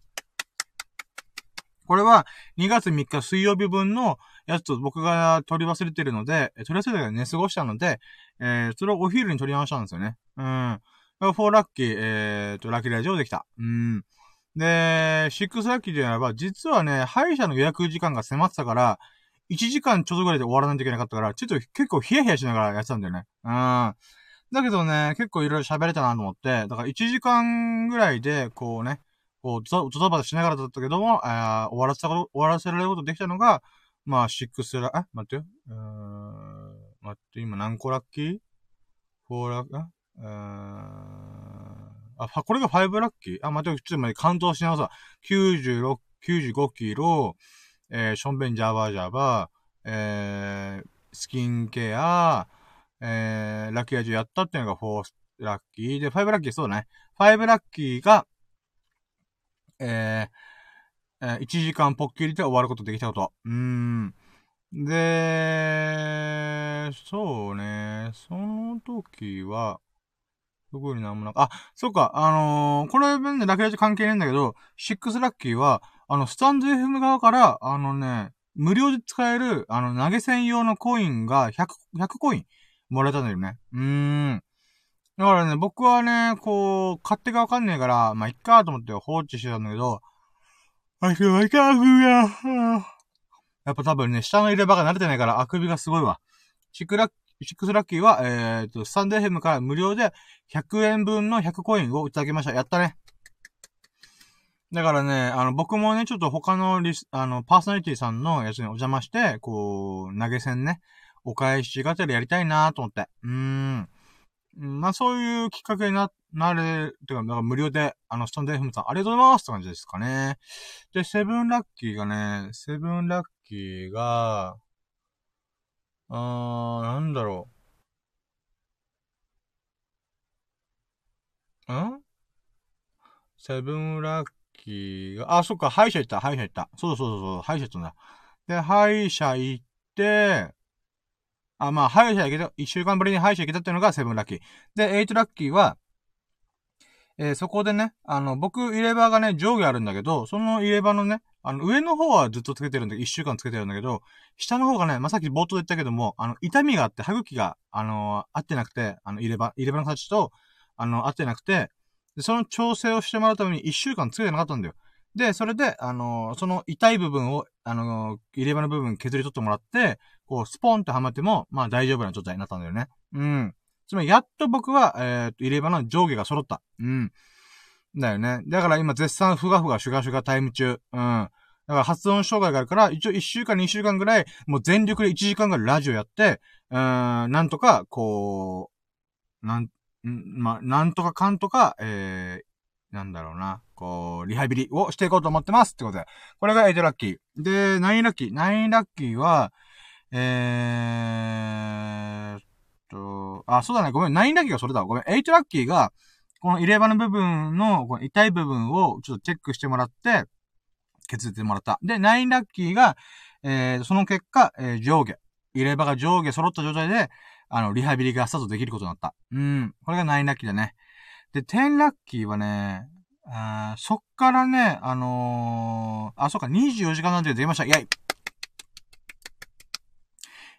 これは、2月3日水曜日分のやつを僕が取り忘れてるので、取り忘れて寝過ごしたので、えー、それをお昼に取り直したんですよね。うん。フォーラッキー、えー、と、ラッキーラジオできた。うん。で、シックスラッキーであれば、実はね、歯医者の予約時間が迫ってたから、1時間ちょっとぐらいで終わらないといけなかったから、ちょっと結構ヒヤヒヤしながらやってたんだよね。うん。だけどね、結構いろいろ喋れたなと思って、だから1時間ぐらいで、こうね、こう、ゾゾバしながらだったけども、あ終わらせたこと、終わらせられることできたのが、まあ、シックスラ、あ、待ってよ。うーん、待って、今何個ラッキー？フォーラッキー、あ、うーん、あ、これが5ラッキー？あ、待ってよ、ちょっと待って、関東し直さ。96、95キロ、えー、ションベンジャバジャバー、えー、スキンケア、えー、ラッキーアジやったっていうのが4ラッキー。で、5ラッキー、そうだね。5ラッキーが、えー、えー、1時間ポッキリで終わることできたこと。うーん。で、そうね、その時は、特になんもなく、あ、そうか、あのー、これね、ラッキーアジ関係ないんだけど、6ラッキーは、あの、スタンド FM 側から、あのね、無料で使える、あの、投げ銭用のコインが100、100コインもらえたんだよね。うーん。だからね、僕はね、こう、勝手がわかんねえから、まあ、いっかと思って放置してたんだけど、あ、今日いかふや。やっぱ多分ね、下の入れ歯が慣れてないからあくびがすごいわ。シクラッ、シックスラッキーは、えー、と、スタンド FM から無料で100円分の100コインをいただきました。やったね。だからね、あの、僕もね、ちょっと他のリス、あの、パーソナリティさんのやつにお邪魔して、こう、投げ銭ね、お返しがてらやりたいなと思って。うーん。まあそういうきっかけにな、なれ、てか、なんか無料で、あの、スタンド FM さんありがとうございますって感じですかね。で、セブンラッキーがね、セブンラッキーが、あー、なんだろう。ん？セブンラッキーが、あ、そっか、歯医者行った、歯医者行った。そうそうそうそう、歯医者行ったんだ。で、歯医者行って、あ、まあ、歯医者行けた、一週間ぶりに歯医者行けたっていうのがセブンラッキー。で、エイトラッキーは、えー、そこでね、あの、僕、入れ歯がね、上下あるんだけど、その入れ歯のね、あの、上の方はずっとつけてるんだけど、一週間つけてるんだけど、下の方がね、まあ、さっき冒頭で言ったけども、あの、痛みがあって、歯茎が、あのー、合ってなくて、あの、入れ歯、入れ歯の形と、あの、合ってなくて、で、その調整をしてもらうために一週間つけてなかったんだよ。で、それで、あのー、その痛い部分を、あのー、入れ歯の部分削り取ってもらって、こう、スポーンってはまっても、まあ大丈夫な状態になったんだよね。うん。つまり、やっと僕は、えー、入れ歯の上下が揃った。うん。だよね。だから今絶賛ふがふがシュガシュガタイム中。うん。だから発音障害があるから、一応1週間2週間ぐらい、もう全力で1時間ぐらいラジオやって、うん、なんとか、こう、なん、んまあ、なんとかかんとか、えー、なんだろうな。こう、リハビリをしていこうと思ってますってことで。これが8ラッキー。で、9ラッキー。9ラッキーは、えーと、あ、そうだね。ごめん。9ラッキーがそれだ。ごめん。8ラッキーが、この入れ歯の部分の、この痛い部分をちょっとチェックしてもらって、削ってもらった。で、9ラッキーが、えー、その結果、えー、上下。入れ歯が上下揃った状態で、あの、リハビリがスタートできることになった。うん。これが9ラッキーだね。で、10ラッキーはね、あそっからね、あのー、あ、そっか、24時間断食で出ました。イェイ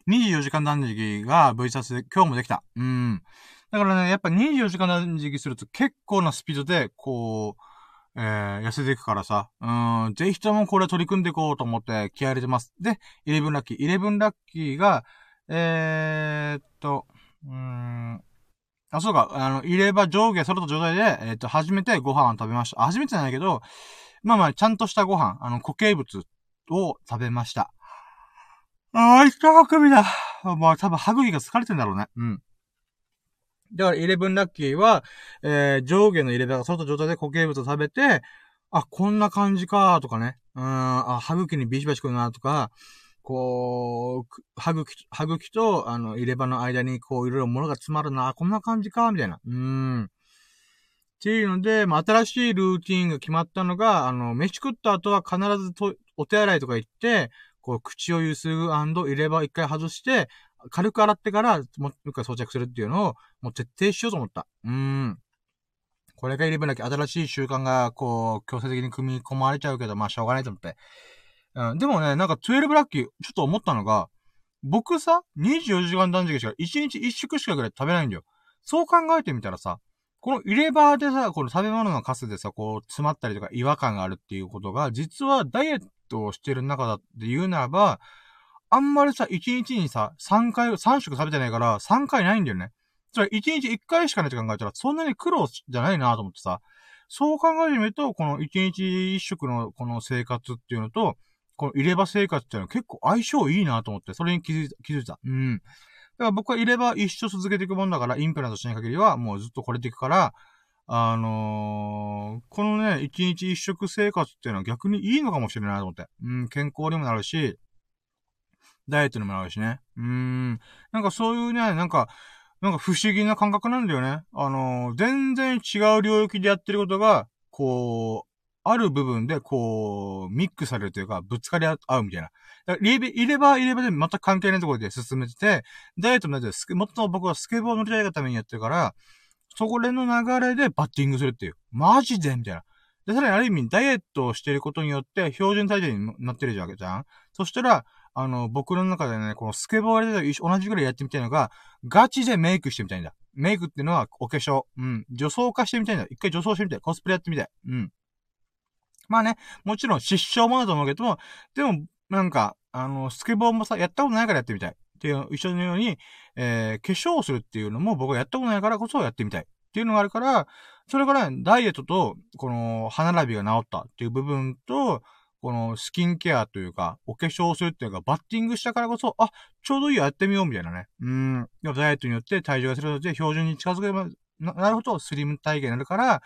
!24 時間断食が V サスで今日もできた。うん。だからね、やっぱ24時間断食すると結構なスピードで、こう、えー、痩せていくからさ、うん、ぜひともこれ取り組んでいこうと思って気合入れてます。で、11ラッキー。11ラッキーが、えー、っと、うーん、あ、そうか、あの、入れ歯上下揃った状態で、えー、っと、初めてご飯を食べました。初めてじゃないけど、まあまあ、ちゃんとしたご飯、あの、固形物を食べました。あー、痛くみだ。まあ、多分、歯茎が疲れてんだろうね。うん。だから、イレブンラッキーは、えー、上下の入れ歯が揃った状態で固形物を食べて、あ、こんな感じか、とかね。うん、あ、歯茎にビシバシくるな、とか、こう、歯茎、歯茎と、あの、入れ歯の間に、こう、いろいろ物が詰まるな、こんな感じか、みたいな。うん。っていうので、まあ、新しいルーティンが決まったのが、あの、飯食った後は必ずと、お手洗いとか行って、こう、口をゆすぐ入れ歯を一回外して、軽く洗ってから、もう一回装着するっていうのを、もう徹底しようと思った。うーん。これが入れ歯だけ新しい習慣が、こう、強制的に組み込まれちゃうけど、まあ、しょうがないと思って。うん。でもね、なんか12ラッキー、ちょっと思ったのが、僕さ、24時間断食しか、1日1食しかぐらい食べないんだよ。そう考えてみたらさ、この入れ歯でさ、この食べ物のカスでさ、こう、詰まったりとか違和感があるっていうことが、実はダイエットをしてる中だって言うならば、あんまりさ、1日にさ、3回、3食食べてないから、3回ないんだよね。つまり1日1回しかないって考えたら、そんなに苦労じゃないなと思ってさ、そう考えてみると、この1日1食のこの生活っていうのと、この入れ歯生活っていうのは結構相性いいなと思って、それに気づいた、気づいた。うん。だから僕は入れ歯一生続けていくもんだから、インプラントしない限りは、もうずっとこれていくから、あのー、このね、一日一食生活っていうのは逆にいいのかもしれないと思って。うん、健康にもなるし、ダイエットにもなるしね。うん。なんかそういうね、なんか、なんか不思議な感覚なんだよね。あのー、全然違う領域でやってることが、こう、ある部分で、こう、ミックされるというか、ぶつかり合うみたいな。入れ入れば入ればで全く関係ないところで進めてて、ダイエットもやってもっと僕はスケボー乗りたいがためにやってるから、そこでの流れでバッティングするっていう。マジでみたいな。で、さらにある意味、ダイエットをしていることによって、標準体重になってるわけじゃんそしたら、あの、僕の中でね、このスケボーやりた同じぐらいやってみたいのが、ガチでメイクしてみたいんだ。メイクっていうのはお化粧。うん。女装化してみたいんだ。一回女装してみたい。コスプレやってみたい。うん。まあね、もちろん失笑もだと思うけども、でも、なんか、あの、スケボーもさ、やったことないからやってみたい。っていう、一緒のように、えー、化粧をするっていうのも僕はやったことないからこそやってみたい。っていうのがあるから、それからダイエットと、この、歯並びが治ったっていう部分と、このスキンケアというか、お化粧をするっていうか、バッティングしたからこそ、あ、ちょうどいいやってみようみたいなね。うん。ダイエットによって体重がするので標準に近づけばな、なるほど、スリム体型になるから、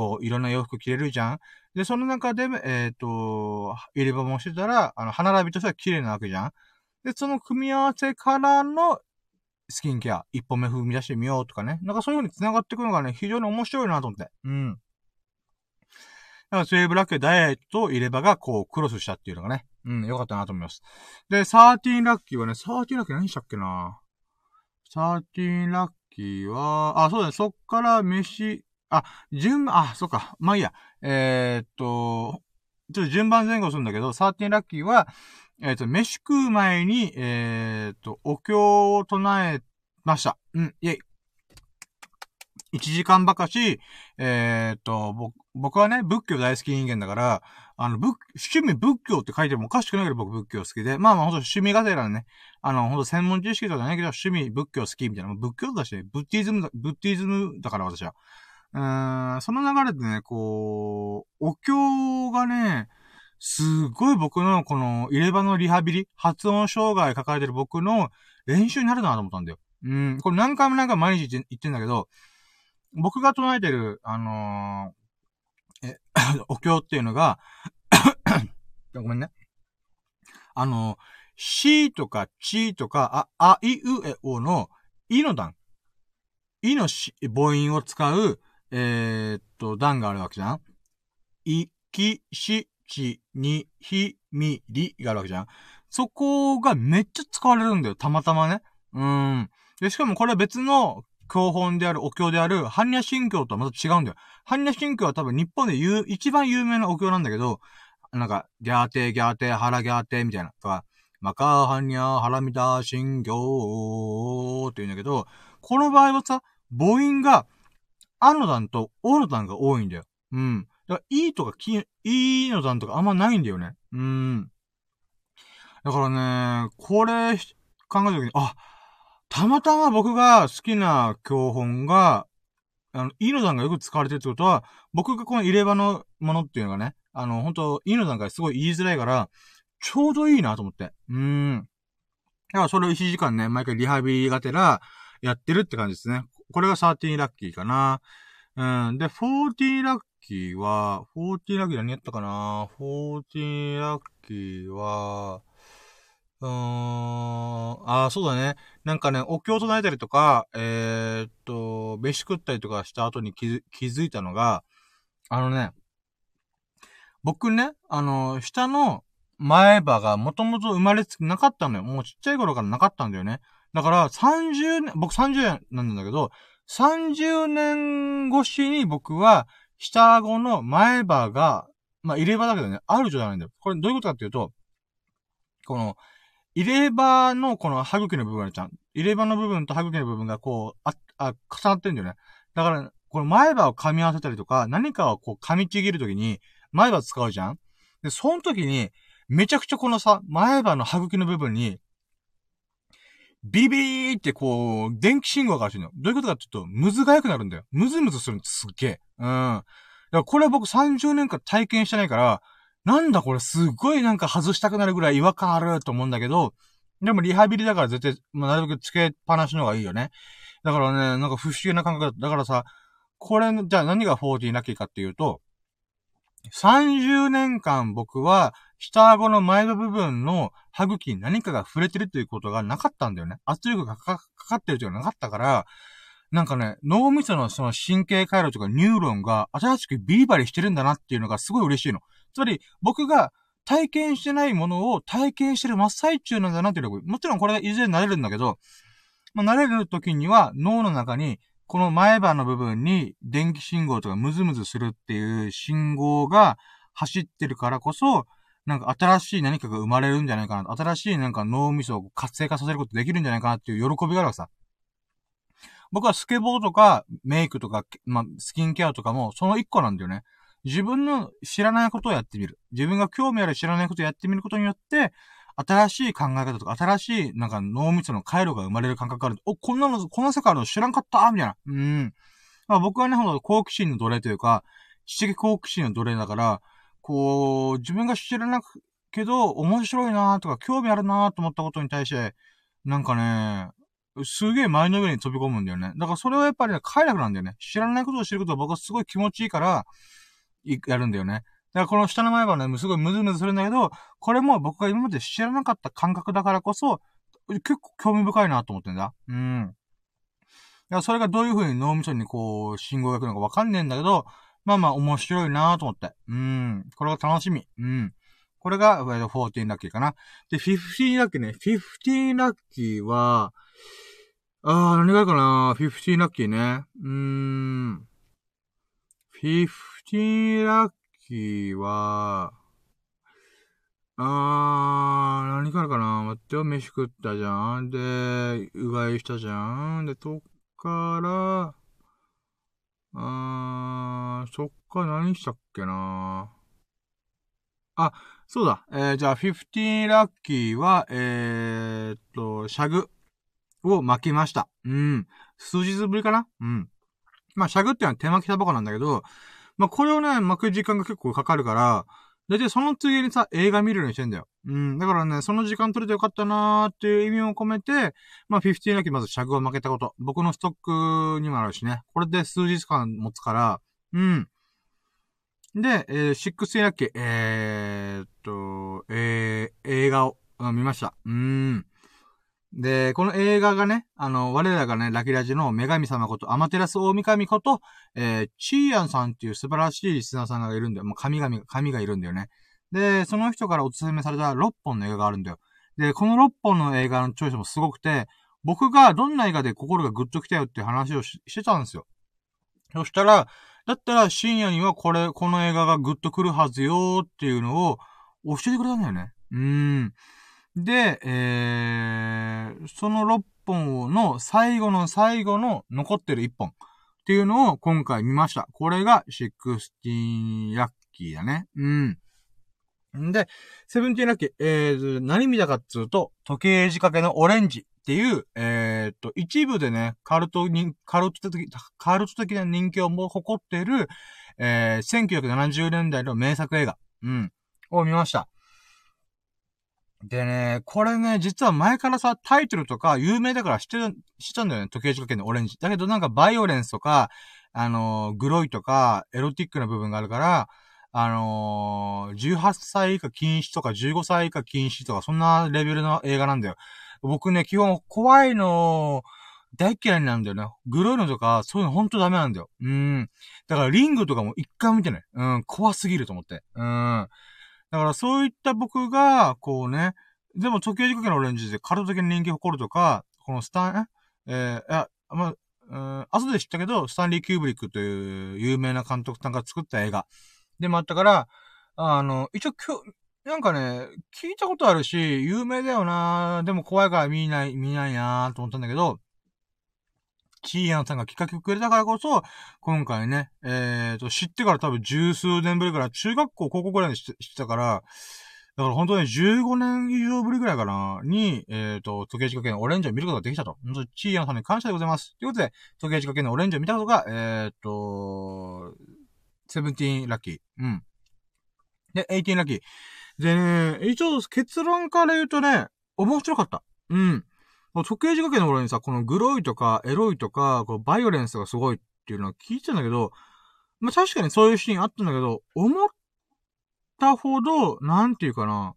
こう、いろんな洋服着れるじゃん。で、その中で、えっ、ー、と、入れ歯もしてたら、あの、歯並びとしては綺麗なわけじゃん。で、その組み合わせからのスキンケア、一歩目踏み出してみようとかね。なんかそういう風に繋がっていくのがね、非常に面白いなと思って。うん。だからスウェーブラックダイエットと入れ歯がこうクロスしたっていうのがね、うん、よかったなと思います。で、サーティーンラッキーはね、サーティーンラッキー何したっけなサーティーンラッキーは、あ、そうだね、そっから飯、あ、順、あ、そっか、まあいいや。えー、っと、ちょっと順番前後するんだけど、サーティンラッキーは、えっ、と、飯食う前に、えっ、と、お経を唱えました。うん、イェイ。一時間ばかし、えっ、と、僕はね、仏教大好き人間だから、あの、仏、趣味仏教って書いてもおかしくないけど僕仏教好きで、まあまあほんと趣味がてらね、あの、ほんと専門知識とかじゃないけど、趣味仏教好きみたいな、仏教だし、ブッティズム、ブッティズムだから私は。うーん、その流れでね、こう、お経がね、すっごい僕のこの入れ歯のリハビリ、発音障害抱えてる僕の練習になるなと思ったんだよ。うん、これ何回も何回も毎日言ってんだけど、僕が唱えてる、あのー、え、お経っていうのが ごめんね。あのー、しとかちとか、あ、あいうえおの、いの段。いのし、母音を使う、えー、っと、段があるわけじゃんい、き、し、ち、に、ひ、み、りがあるわけじゃん。そこがめっちゃ使われるんだよ。たまたまね。うん。で、しかもこれは別の教本である、お経である、般若心経とはまた違うんだよ。般若心経は多分日本で言う、一番有名なお経なんだけど、なんか、ギャーテーギャーテー、ハラギャーテーみたいな。とか、マカーハニャー、ハラミダー、心経って言うんだけど、この場合はさ、母音が、あの段とおの段が多いんだよ。うん。だから、いとかき、いの段とかあんまないんだよね。うん。だからね、これ、考えたときに、あ、たまたま僕が好きな教本が、あの、いいの段がよく使われてるってことは、僕がこの入れ歯のものっていうのがね、あの、本当いいの段がすごい言いづらいから、ちょうどいいなと思って。うーん。だからそれを1時間ね、毎回リハビリがてらやってるって感じですね。これが13ラッキーかな。うん。で、14ラッキーは、14ラッキー何やったかな ?14 ラッキーは、うーん、ああ、そうだね。なんかね、お経を唱えたりとか、えー、っと、飯食ったりとかした後に気づ気づいたのが、あのね、僕ね、あの、下の前歯がもともと生まれつきなかったのよ。もうちっちゃい頃からなかったんだよね。だから、30年、僕30年なんだけど、30年越しに僕は、下顎の前歯が、まあ、入れ歯だけどね、ある状態なんだよ。これどういうことかっていうと、この、入れ歯のこの歯茎の部分あるじゃん。入れ歯の部分と歯茎の部分がこう、あ、あ、重なってんだよね。だから、この前歯を噛み合わせたりとか、何かをこう噛みちぎるときに、前歯使うじゃんで、その時に、めちゃくちゃこのさ、前歯の歯茎の部分に、ビビーってこう、電気信号が走るの。どういうことかって言うと、ムズが良くなるんだよ。ムズムズするんですっげえ。うん。だからこれは僕30年間体験してないから、なんだこれすっごいなんか外したくなるぐらい違和感あると思うんだけど、でもリハビリだから絶対、まあ、なるべくつけっぱなしの方がいいよね。だからね、なんか不思議な感覚だ。だからさ、これ、じゃあ何が40ラッキーかっていうと、30年間僕は、下顎の前の部分の歯茎に何かが触れてるということがなかったんだよね。圧力がかかってるというのがなかったから、なんかね、脳みそのその神経回路とかニューロンが新しくビリバリしてるんだなっていうのがすごい嬉しいの。つまり、僕が体験してないものを体験してる真っ最中なんだなっていうのが、もちろんこれがいずれ慣れるんだけど、まあ、慣れる時には脳の中に、この前歯の部分に電気信号とかムズムズするっていう信号が走ってるからこそ、なんか新しい何かが生まれるんじゃないかな。新しいなんか脳みそを活性化させることできるんじゃないかなっていう喜びがあるわさ。僕はスケボーとかメイクとか、まあ、スキンケアとかもその一個なんだよね。自分の知らないことをやってみる。自分が興味ある知らないことをやってみることによって、新しい考え方とか、新しい、なんか脳みその回路が生まれる感覚がある。お、こんなの、こんな世界あるの知らんかったみたいな。うん。まあ僕はね、ほんと好奇心の奴隷というか、知的好奇心の奴隷だから、こう、自分が知らなく、けど、面白いなーとか、興味あるなーと思ったことに対して、なんかね、すげえ前の上に飛び込むんだよね。だからそれはやっぱりね、快楽なんだよね。知らないことを知ることは僕はすごい気持ちいいから、やるんだよね。だからこの下の前歯ね、すごいムズムズするんだけど、これも僕が今まで知らなかった感覚だからこそ、結構興味深いなと思ってんだ。うん。いや、それがどういう風に脳みそにこう、信号が行くのかわかんねえんだけど、まあまあ面白いなと思って。うん。これが楽しみ。うん。これが、14ラッキーかな。で、15ラッキーね。15ラッキーは、あー、何があるかな ?15 ラッキーね。うーん。15ラッキーは、あー、何からかな？待ってよ、飯食ったじゃん。で、うがいしたじゃん。で、そっから、うーん、そっか何したっけなあ、そうだ。えー、じゃあ、15ラッキーは、えー、っと、シャグを巻きました。うん。数日ぶりかな？うん。まあ、シャグってのは手巻きタバコなんだけど、まあ、これをね、巻く時間が結構かかるから、だいたいその次にさ、映画見るようにしてんだよ。うん。だからね、その時間取れてよかったなーっていう意味を込めて、まあ、15だけまず尺を負けたこと。僕のストックにもあるしね。これで数日間持つから、うん。で、えー、16ラッキー、えー、っと、えー、映画を、見ました。うん。で、この映画がね、あの、我らがね、ラキラジの女神様こと、アマテラス大神こと、えー、チーアンさんっていう素晴らしいリスナーさんがいるんだよ。もう神々、神がいるんだよね。で、その人からお勧めされた6本の映画があるんだよ。で、この6本の映画のチョイスもすごくて、僕がどんな映画で心がグッときたよっていう話をしてたんですよ。そしたら、だったら深夜にはこれ、この映画がグッとくるはずよっていうのを教えてくれたんだよね。うーん。で、えー、その6本の最後の最後の残ってる1本っていうのを今回見ました。これが16ラッキーだね。うん。んで、セブンティーンラッキー、えー、何見たかっつうと、時計仕掛けのオレンジっていう、えー、と、一部でね、カルトに、カルト的、カルト的な人気をも誇っている、えー、1970年代の名作映画、うん、を見ました。でね、これね、実は前からさ、タイトルとか有名だから知ってる、知ったんだよね。時計仕掛けのオレンジ。だけどなんかバイオレンスとか、あのー、グロいとか、エロティックな部分があるから、あのー、18歳以下禁止とか15歳以下禁止とか、そんなレベルの映画なんだよ。僕ね、基本怖いの、大嫌いなんだよね。グロいのとか、そういうのほんとダメなんだよ。うん。だからリングとかも一回見てない。うん、怖すぎると思って。うん。だからそういった僕が、こうね、でも時計仕掛けのオレンジで体的に人気誇るとか、このスタン、えー、いや、まあ、うん、後で知ったけど、スタンリー・キューブリックという有名な監督さんが作った映画。でもあったから、あの、一応今日、なんかね、聞いたことあるし、有名だよなでも怖いから見ない、見ないなと思ったんだけど、チーヤンさんが企画くれたからこそ、今回ね、えーと、知ってから多分十数年ぶりから、中学校、高校ぐらいに知ってたから、だから本当に15年以上ぶりぐらいかな、に、えっ、ー、と、時計仕掛けのオレンジを見ることができたと。本当にチーヤンさんに感謝でございます。ということで、時計仕掛けのオレンジを見たことが、えっ、ー、と、セブンティーンラッキー。うん。で、エイティーンラッキー。でね、一応結論から言うとね、面白かった。うん。時計仕掛けの頃にさ、このグロいとか、エロいとか、こうバイオレンスがすごいっていうのは聞いてたんだけど、まあ、確かにそういうシーンあったんだけど、思ったほど、なんていうかな、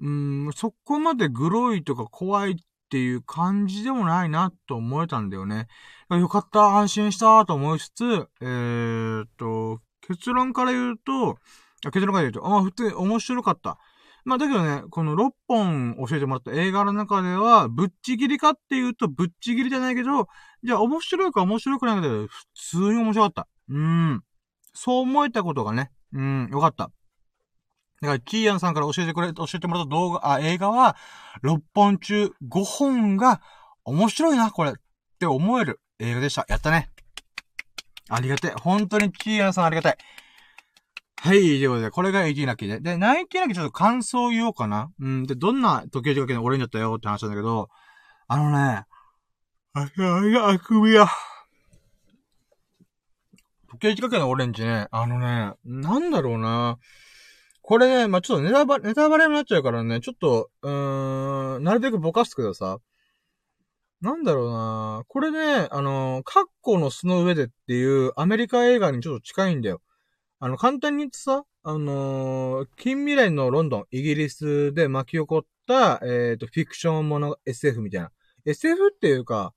うん、そこまでグロいとか怖いっていう感じでもないなと思えたんだよね。よかった、安心したと思いつつ、えー、っと、結論から言うと、結論から言うと、あ、普通に面白かった。まあ、だけどね、この6本教えてもらった映画の中では、ぶっちぎりかっていうと、ぶっちぎりじゃないけど、じゃあ面白いか面白くないかで、普通に面白かった。うん。そう思えたことがね、うん、よかった。だから、キーヤンさんから教えてくれ、教えてもらった動画、あ、映画は、6本中5本が面白いな、これ。って思える映画でした。やったね。ありがてえ。本当にキーヤンさんありがたい。はい、ということで、これが18ラッキーで。で、19ラッキちょっと感想を言おうかな。うん。で、どんな時計仕掛けの俺にだったよって話なんだけど、あのね、あ、いや、あくびや。時計仕刑事課のオレンジね、あのね、なんだろうな。これね、まあ、ちょっとネタバレ、ネタバレになっちゃうからね、ちょっと、うーん、なるべくぼかすけどさ。なんだろうなこれね、あの、カッコの巣の上でっていうアメリカ映画にちょっと近いんだよ。あの、簡単に言ってさ、あのー、近未来のロンドン、イギリスで巻き起こった、えっ、ー、と、フィクションもの SF みたいな。SF っていうか、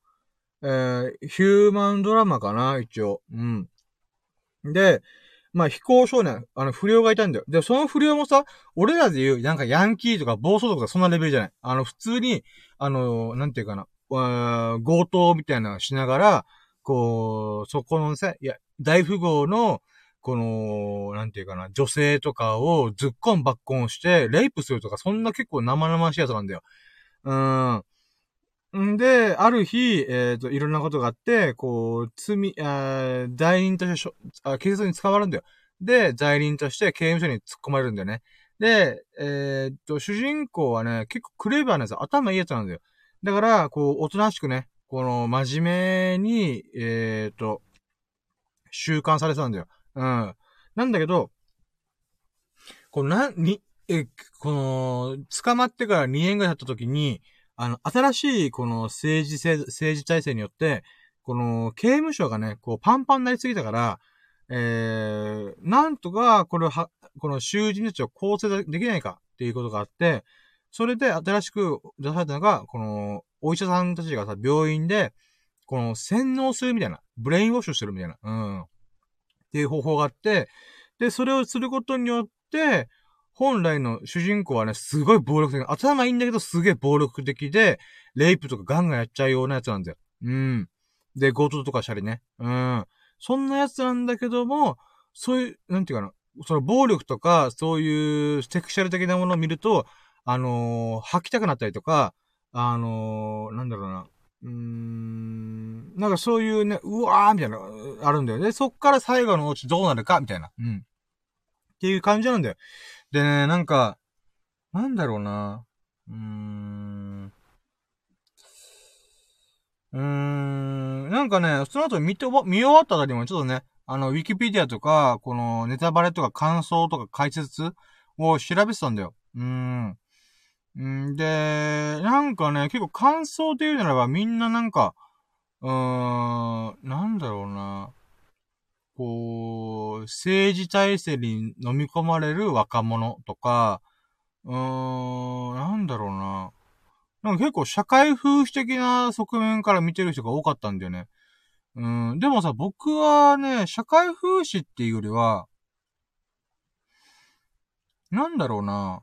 えー、ヒューマンドラマかな、一応。うん。で、まあ、飛行少年、あの、不良がいたんだよ。で、その不良もさ、俺らで言う、なんかヤンキーとか暴走とかそんなレベルじゃない。あの、普通に、あの、なんていうかな、強盗みたいなのしながら、こう、そこのさ、いや、大富豪の、この、なんていうかな、女性とかをずっこんばっこんして、レイプするとか、そんな結構生々しいやつなんだよ。うーん。んで、ある日、えっ、ー、と、いろんなことがあって、こう、罪、あ代理人としてしょあ、警察に捕まるんだよ。で、罪人として刑務所に突っ込まれるんだよね。で、えっ、ー、と、主人公はね、結構クレーバーなやつ、頭いいやつなんだよ。だから、こう、おとなしくね、この、真面目に、えっ、ー、と、習慣されてたんだよ。うん。なんだけど、この、な、に、え、この、捕まってから2年ぐらい経った時に、あの、新しい、この政治政治体制によって、この、刑務所がね、こう、パンパンになりすぎたから、えー、なんとか、これは、この囚人たちを構成できないかっていうことがあって、それで新しく出されたのが、この、お医者さんたちがさ、病院で、この、洗脳するみたいな、ブレインウォッシュしてるみたいな、うん。っていう方法があって、で、それをすることによって、本来の主人公はね、すごい暴力的。頭いいんだけどすげえ暴力的で、レイプとかガンガンやっちゃうようなやつなんだよ。うん。で、強盗とかしたりね。うん。そんなやつなんだけども、そういう、なんていうかな。その暴力とか、そういうセクシャル的なものを見ると、あのー、吐きたくなったりとか、あのー、なんだろうな。うーん、なんかそういうね、うわーみたいな、あるんだよね。そっから最後のうちどうなるかみたいな。うん。っていう感じなんだよ。でね、なんか、なんだろうな。うーん。うーん。なんかね、その後見て、見終わったあたりもちょっとね、あの、ウィキペディアとか、このネタバレとか感想とか解説を調べてたんだよ。うーん。んで、なんかね、結構感想で言うならばみんななんか、うーん、なんだろうな。こう、政治体制に飲み込まれる若者とか、うーん、なんだろうな。なんか結構社会風刺的な側面から見てる人が多かったんだよね。うん、でもさ、僕はね、社会風刺っていうよりは、なんだろうな。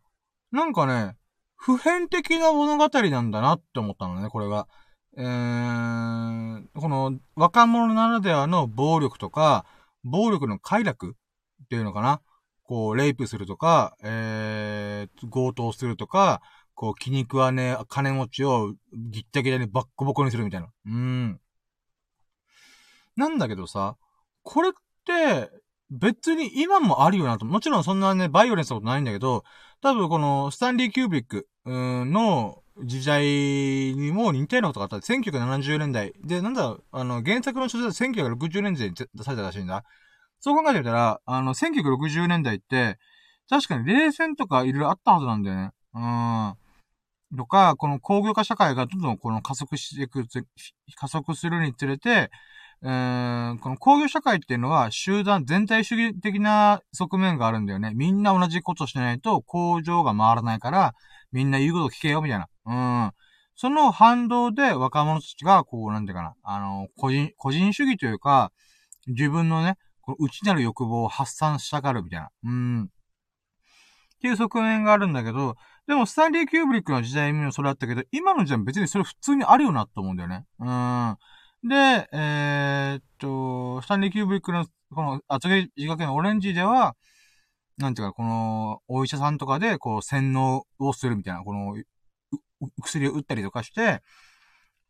なんかね、普遍的な物語なんだなって思ったのね、これが。えー、この若者ならではの暴力とか、暴力の快楽っていうのかな？こう、レイプするとか、えー、強盗するとか、こう、気に食わねえ金持ちをぎったぎたにバッコボコにするみたいな。うん。なんだけどさ、これって、別に今もあるよなと。もちろんそんなね、バイオレンスなことないんだけど、多分この、スタンリー・キュービックの時代にも似たようなことがあった。1970年代。で、なんだ、あの、原作の書説は1960年代に出されたらしいんだ。そう考えてみたら、あの、1960年代って、確かに冷戦とかいろいろあったはずなんだよね。うん。とか、この工業化社会がどんどんこの加速していく、加速するにつれて、えー、この工業社会っていうのは集団全体主義的な側面があるんだよね。みんな同じことしないと工場が回らないから、みんな言うこと聞けよ、みたいな。うん。その反動で若者たちが、こう、なんていうかな、あの、個人、個人主義というか、自分のね、この内なる欲望を発散したがるみたいな。うん。っていう側面があるんだけど、でも、スタンリー・キューブリックの時代にもそれあったけど、今の時代も別にそれ普通にあるよなと思うんだよね。うん。で、えー、っと、スタンリー・キューブリックの、この、厚毛自家系のオレンジでは、なんていうか、この、お医者さんとかで、こう、洗脳をするみたいな、この、薬を打ったりとかして、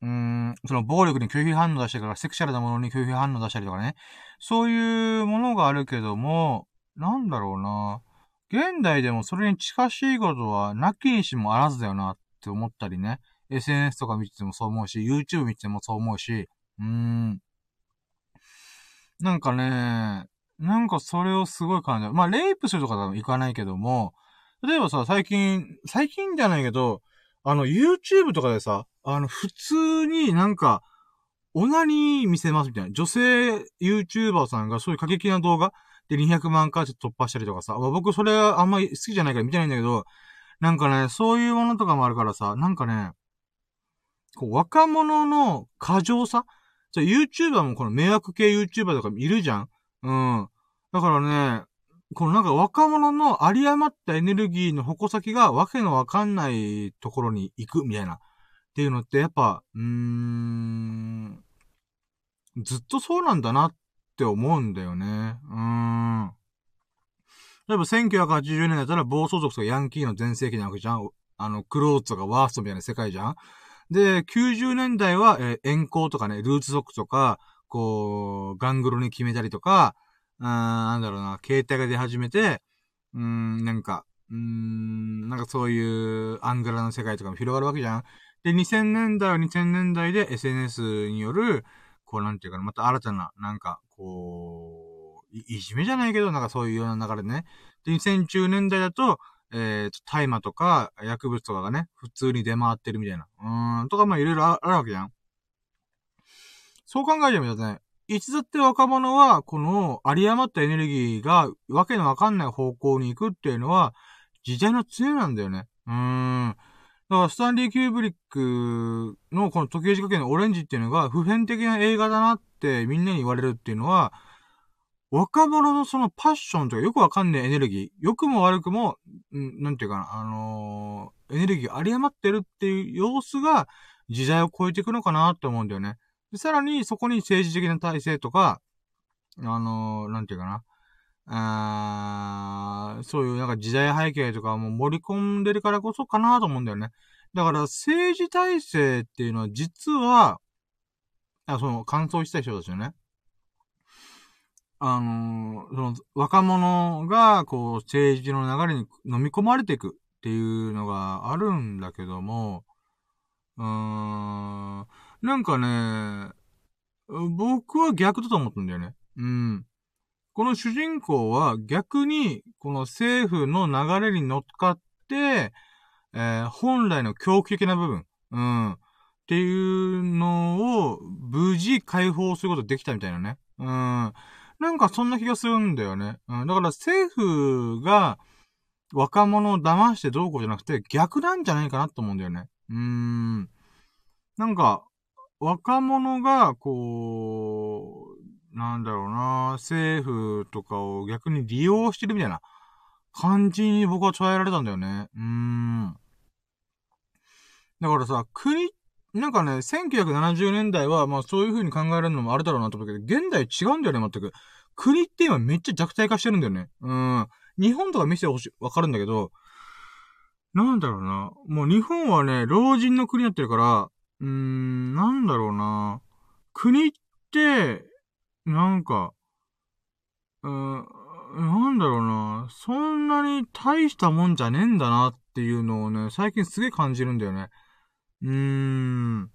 うーん、その暴力に拒否反応出してから、セクシャルなものに拒否反応出したりとかね。そういうものがあるけども、なんだろうな。現代でもそれに近しいことはなきにしもあらずだよなって思ったりね。SNS とか見ててもそう思うし、YouTube 見ててもそう思うし、うーん。なんかね、なんかそれをすごい感じる。まあ、レイプするとか多分いかないけども、例えばさ、最近、最近じゃないけど、あの、YouTube とかでさ、あの、普通になんか、オナニー見せますみたいな。女性 YouTuber さんがそういう過激な動画で200万回突破したりとかさあ。僕それあんまり好きじゃないから見てないんだけど、なんかね、そういうものとかもあるからさ、なんかね、こう、若者の過剰さ？じゃ YouTuber もこの迷惑系 YouTuber とかいるじゃんうん。だからね、このなんか若者の有り余ったエネルギーの矛先がわけのわかんないところに行くみたいな。っていうのってやっぱ、うーん、ずっとそうなんだなって思うんだよね。うーん。例えば1980年だったら暴走族とかヤンキーの全盛期なわけじゃん。あの、クローズとかワーストみたいな世界じゃん。で、90年代は、えー、遠行とかね、ルーツ族とか、こう、ガングロに決めたりとか、あなんだろうな、携帯が出始めて、うーん、なんか、うーん、なんかそういうアングラの世界とかも広がるわけじゃん。で、2000年代は2000年代で SNS による、こうなんていうかな、また新たな、なんか、こう、い、じめじゃないけど、なんかそういうような流れでね。で、2010年代だと、えっー、大麻とか薬物とかがね、普通に出回ってるみたいな。うーん、とかまあいろいろあるわけじゃん。そう考えてみるとね、いつだって若者は、この、有り余ったエネルギーが、わけのわかんない方向に行くっていうのは、時代の杖なんだよね。うーん。だから、スタンリー・キューブリックのこの時計仕掛けのオレンジっていうのが、普遍的な映画だなってみんなに言われるっていうのは、若者のそのパッションとかよくわかんないエネルギー、良くも悪くも、んなんていうかな、あのー、エネルギー有り余ってるっていう様子が、時代を超えていくのかなって思うんだよね。で、さらにそこに政治的な体制とか、あのー、なんていうかな。あそういうなんか時代背景とかも盛り込んでるからこそかなと思うんだよね。だから政治体制っていうのは実は、あ、その、乾燥した人たちよね。あのー、その、若者が、こう、政治の流れに飲み込まれていくっていうのがあるんだけども、うーん、なんかね、僕は逆だと思ったんだよね。うん。この主人公は逆に、この政府の流れに乗っかって、えー、本来の狂気的な部分、うん、っていうのを無事解放することできたみたいなね。うん。なんかそんな気がするんだよね。うん。だから政府が若者を騙してどうこうじゃなくて逆なんじゃないかなと思うんだよね。うーん。なんか、若者が、こう、なんだろうな、政府とかを逆に利用してるみたいな感じに僕は捉えられたんだよね。うーん。だからさ、国、なんかね、1970年代は、まあそういう風に考えられるのもあるだろうなと思うけど、現代違うんだよね、全く。国って今めっちゃ弱体化してるんだよね。うん。日本とか見せてほしい、わかるんだけど、なんだろうな。もう日本はね、老人の国になってるから、うーん、なんだろうな。国って、なんか、うん、なんだろうな。そんなに大したもんじゃねえんだなっていうのをね、最近すげえ感じるんだよね。うーん。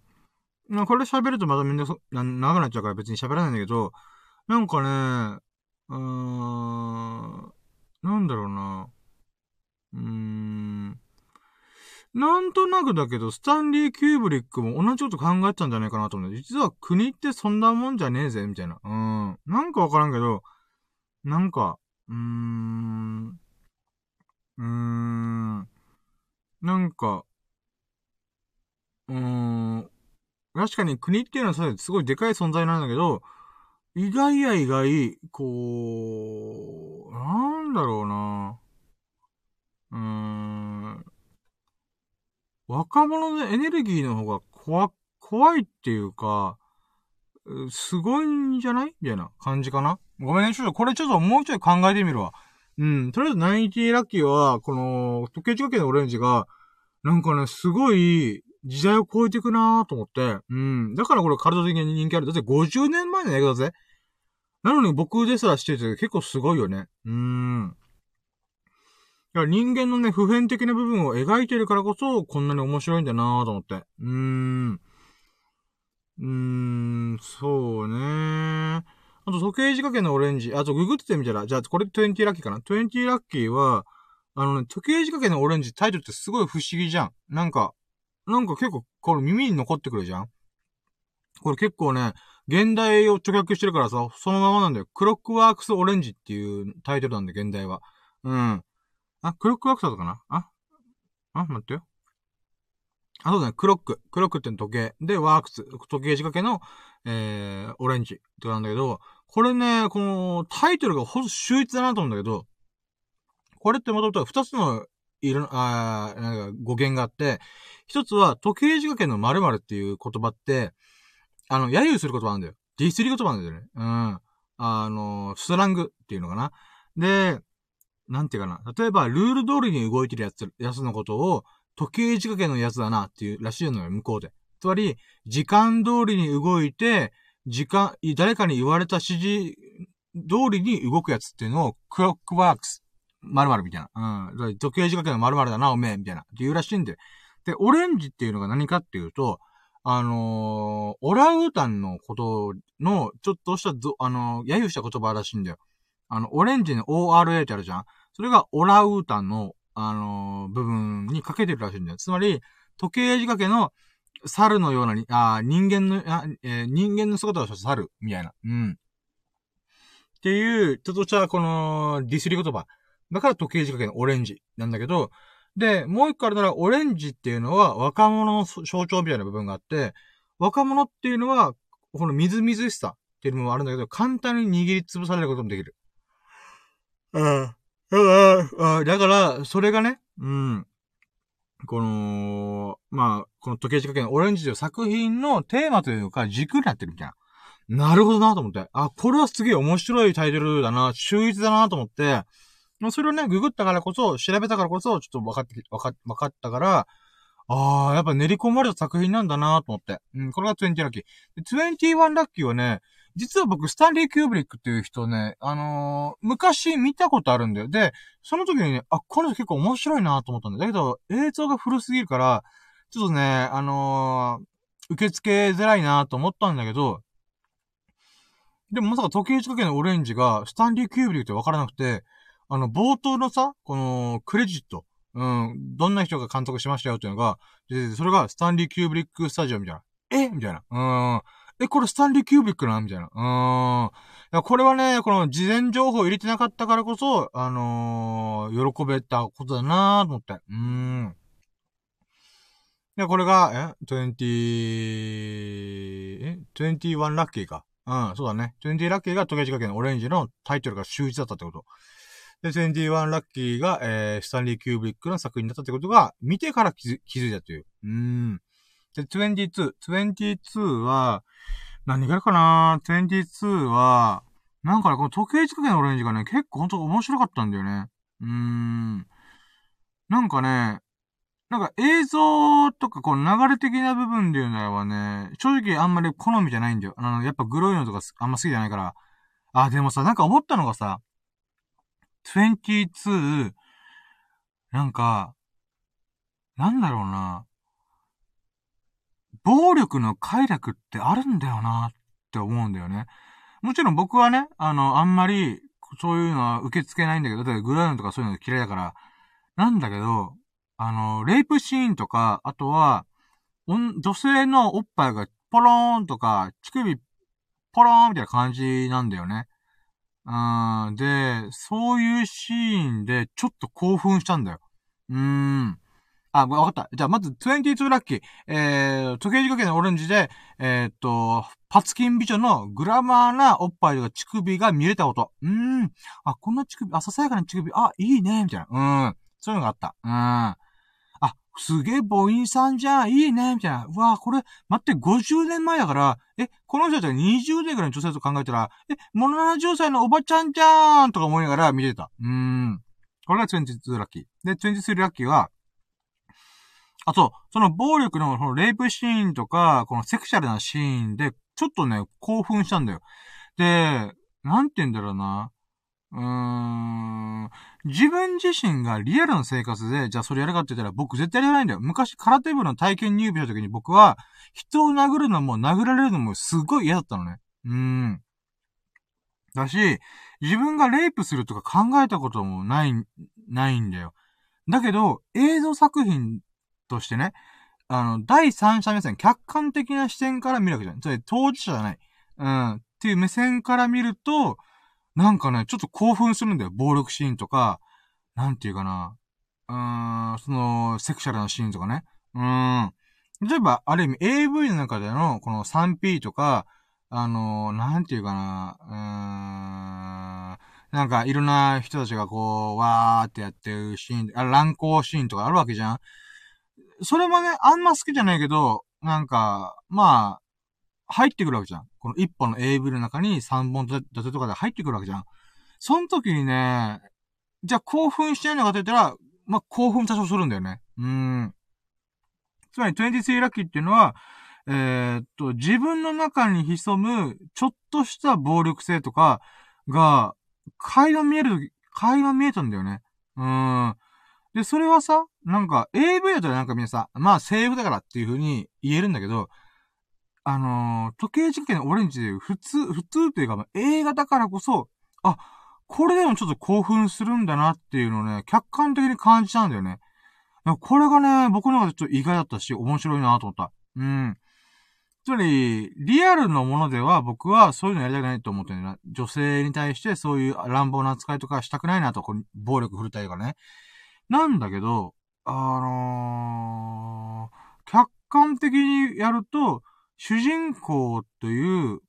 これ喋るとまたみんなそ、な、長くなっちゃうから別に喋らないんだけど、なんかね、うーん、なんだろうな。うーん。なんとなくだけど、スタンリー・キューブリックも同じこと考えてたんじゃないかなと思う。実は国ってそんなもんじゃねえぜ、みたいな。うん。なんかわからんけど、なんか、うーん、うーん、なんか、うーん、確かに国っていうのはすごいでかい存在なんだけど、意外や意外、こう、なんだろうな。うーん。若者のエネルギーの方が怖、怖いっていうか、すごいんじゃない？みたいな感じかな？ごめんね、ちょっとこれちょっともうちょい考えてみるわ。うん。とりあえず90ラッキーは、この、時計仕掛けのオレンジが、なんかね、すごい、時代を超えていくなーと思って、うん。だからこれ体的に人気ある。だって50年前の映画だぜ。なのに僕ですらしてて結構すごいよね。うーん。や、人間のね、普遍的な部分を描いてるからこそ、こんなに面白いんだなぁと思って。うーん。うーん、そうねああと時計仕掛けのオレンジ。あとググってみたら、じゃあこれ20ラッキーかな ?20 ラッキーは、あのね、時計仕掛けのオレンジタイトルってすごい不思議じゃん。なんか、なんか結構、これ耳に残ってくるじゃんこれ結構ね、原題を直訳してるからさ、そのままなんだよ。 Clockworks Orange っていうタイトルなんで、原題は。うん。あ、 Clockworks だったかな？あ？あ、待ってよ。あ、そうだね。 Clock。Clock って時計。で、 works。時計仕掛けの、えー、オレンジってなんだけど、これね、この、タイトルがほんと秀逸だなと思うんだけど、これってもともと二つの、いる、あなんか語源があって、一つは、時計仕掛けの〇〇っていう言葉って、あの、揶揄する言葉なんだよ。ディスり言葉なんだよね。うん。あの、スラングっていうのかな。で、なんていうかな。例えば、ルール通りに動いてるやつ、やつのことを、時計仕掛けのやつだなっていうらしいのよ、向こうで。つまり、時間通りに動いて、時間、誰かに言われた指示通りに動くやつっていうのを、クロックワークス、〇〇みたいな。うん。時計仕掛けの〇〇だな、おめえ、みたいな。って言うらしいんで。で、オレンジっていうのが何かっていうと、あのー、オランウータンのことの、ちょっとしたあのー、揶揄した言葉らしいんだよ。あの、オレンジの ORA ってあるじゃんそれがオラウータンの、あのー、部分にかけてるらしいんだよ。つまり、時計仕掛けの猿のようなに、あ人間の、あえー、人間の姿をした猿、みたいな。うん。っていう、ちょっとしたこの、ディスり言葉。だから時計仕掛けのオレンジなんだけど、で、もう一個あるなら、オレンジっていうのは若者の象徴みたいな部分があって、若者っていうのは、このみずみずしさっていうのもあるんだけど、簡単に握りつぶされることもできる。うん。だから、それがね、うん。この、まあ、この時計仕掛けのオレンジという作品のテーマというか軸になってるみたいな。なるほどなと思って。あ、これはすげえ面白いタイトルだな、秀逸だなと思って、まあ、それをね、ググったからこそ、調べたからこそ、ちょっと分かって、分か、分かったから、ああ、やっぱ練り込まれた作品なんだなと思って。うん、これが20ラッキー。21ラッキーはね、実は僕、スタンリー・キューブリックっていう人ね、あのー、昔見たことあるんだよ。で、その時にね、あ、この人結構面白いなと思ったんだ。だけど、映像が古すぎるから、ちょっとね、あのー、受け付けづらいなと思ったんだけど、でもまさか時計仕掛けのオレンジが、スタンリー・キューブリックって分からなくて、あの、冒頭のさ、この、クレジット。うん、どんな人が監督しましたよっていうのが、で、それがスタンリー・キューブリックスタジオみたいな。え？みたいな。うん。え、これスタンリー・キューブリックなみたいな。うん。これはね、この事前情報を入れてなかったからこそ、あのー、喜べたことだなと思って。うん。で、これが、え ?20、え ?21 ラッキーか。うん、そうだね。20ラッキーが時計仕掛けのオレンジのタイトルが秀逸だったってこと。で、21ラッキーが、えー、スタンリー・キューブリックの作品だったってことが、見てから気づ気づいたという。うん。で、22。22は、何があるかな ?22 は、なんかね、この時計仕掛けのオレンジがね、結構ほんと面白かったんだよね。うーん。なんかね、なんか映像とかこう流れ的な部分で言うならばね、正直あんまり好みじゃないんだよ。あの、やっぱグロいのとかあんま好きじゃないから。あ、でもさ、なんか思ったのがさ、22、なんか、なんだろうな。暴力の快楽ってあるんだよなって思うんだよね。もちろん僕はね、あの、あんまり、そういうのは受け付けないんだけど、例えばグラウンドとかそういうの嫌いだから、なんだけど、あの、レイプシーンとか、あとは、女性のおっぱいがポローンとか、乳首ポローンみたいな感じなんだよね。うん、で、そういうシーンでちょっと興奮したんだよ。うーん。あ、わかった。じゃあ、まず、22ラッキー。えー、時計仕掛けのオレンジで、えー、っと、パツキン美女のグラマーなおっぱいとか乳首が見れたこと。うーん。あ、こんな乳首、あ、ささやかな乳首、あ、いいね、みたいな。うん。そういうのがあった。うん。あすげえ母音さんじゃん、いいね、みたいな。うわこれ、待って、50年前だから、え、この人たちは20年ぐらいの女性と考えたら、え、もの70歳のおばちゃんじゃーんとか思いながら見てた。うーん。これが22ラッキー。で、23ラッキーは、あと、その暴力の、このレイプシーンとか、このセクシャルなシーンで、ちょっとね、興奮したんだよ。で、なんて言うんだろうな。うーん。自分自身がリアルな生活で、じゃあそれやるかって言ったら僕絶対やらないんだよ。昔空手部の体験入部した時に僕は、人を殴るのも殴られるのもすごい嫌だったのね。うーん。だし、自分がレイプするとか考えたこともない、ないんだよ。だけど、映像作品としてね、あの、第三者目線、客観的な視点から見るわけじゃん。つまり当事者じゃない。うん。っていう目線から見ると、なんかね、ちょっと興奮するんだよ。暴力シーンとか、なんていうかな。うーん、その、セクシャルなシーンとかね。うん。例えば、ある意味 AV の中での、この 3P とか、あのー、なんていうかな、うーん、なんかいろんな人たちがこう、わーってやってるシーン、あ乱行シーンとかあるわけじゃんそれもね、あんま好きじゃないけど、なんか、まあ、入ってくるわけじゃん。この一本の AV の中に3本立てとかで入ってくるわけじゃん。その時にね、じゃあ興奮しないのかって言ったら、まあ、興奮多少するんだよね。うん。つまり23ラッキーっていうのは、えー、っと、自分の中に潜む、ちょっとした暴力性とかが、垣間見える、垣間見えたんだよね。うん。で、それはさ、なんか、AV だったらなんかみんなさ、まあ、セーフだからっていう風に言えるんだけど、あのー、時計実験のオレンジで普通、普通っていうか、まあ、映画だからこそ、あ、これでもちょっと興奮するんだなっていうのをね、客観的に感じちゃうんだよね。これがね、僕の中でちょっと意外だったし、面白いなと思った。うん。つまり、リアルのものでは僕はそういうのやりたくないと思ってるな。女性に対してそういう乱暴な扱いとかしたくないなと、こ暴力振るたりとかね。なんだけど、あのー、客観的にやると、主人公という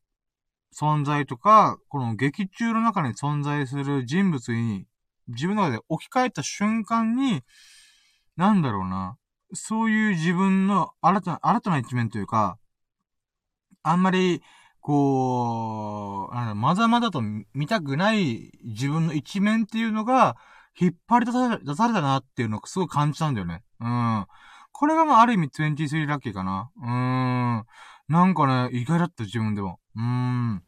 存在とか、この劇中の中に存在する人物に、自分の中で置き換えた瞬間に、なんだろうな、そういう自分の新たな、新たな一面というか、あんまり、こう、なんだまざまざと見たくない自分の一面っていうのが、引っ張り出され出されたなっていうのをすごい感じたんだよね。うん。これがまあある意味23ラッキーかな。うーん。なんかね、意外だった自分でも。うーん。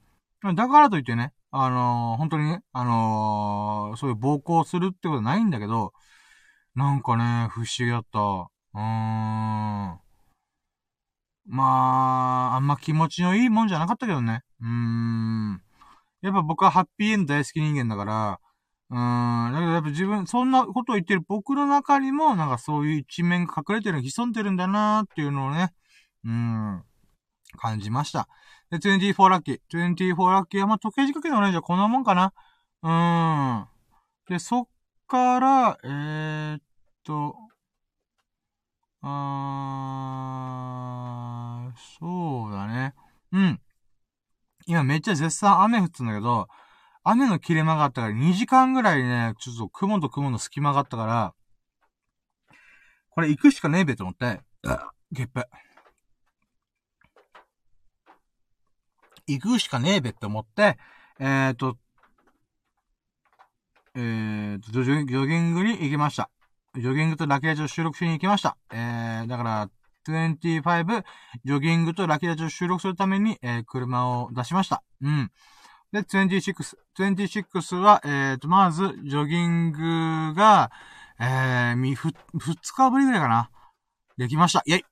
だからといってね、あのー、本当にね、あのー、そういう暴行するってことはないんだけど、なんかね、不思議だった。うーん。まあ、あんま気持ちのいいもんじゃなかったけどね。うーん。やっぱ僕はハッピーエンド大好き人間だから、うん。だけどやっぱ自分、そんなことを言ってる僕の中にも、なんかそういう一面が隠れてる、潜んでるんだなーっていうのをね、うん、感じました。で、24ラッキー。24ラッキーは、まあ、時計仕掛けのオレンジはこんなもんかな。うーん。で、そっから、えー、っと、あー、そうだね。うん。今めっちゃ絶賛雨降ってんだけど、雨の切れ間があったから2時間ぐらいね、ちょっと雲と雲の隙間があったから、これ行くしかねえべと思って、ゲップ。行くしかねえべって思って、えーと、えーと、ジョギングに行きました。ジョギングとラケラジを収録しに行きました。えー、だから、25、ジョギングとラケラジを収録するために、えー、車を出しました。うん。で、26、26は、えーと、まず、ジョギングが、えー、み、ふ、二日ぶりぐらいかな。できました。イェイ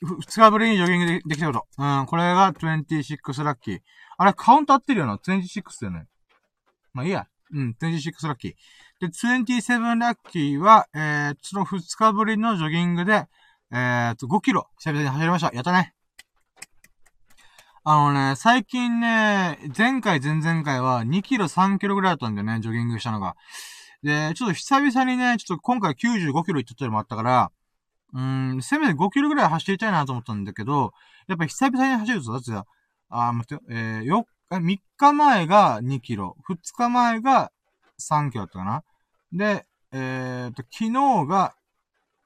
二日ぶりにジョギングでできたこと。うん、これが26ラッキー。あれ、カウント合ってるよな ?26 だよね。まあいいや。うん、26ラッキー。で、27ラッキーは、えー、その二日ぶりのジョギングで、えーと、5キロ、久々に走りました。やったね。あのね、最近ね、前回、前々回は2キロ、3キロぐらいだったんだよね、ジョギングしたのが。で、ちょっと久々にね、ちょっと今回95キロ行ったってのもあったから、うーん、せめて5キロぐらい走りたいなと思ったんだけど、やっぱ久々に走ると、だってさ、あー、待って、えー、4、3日前が2キロ、2日前が3キロだったかな。で、えーと、昨日が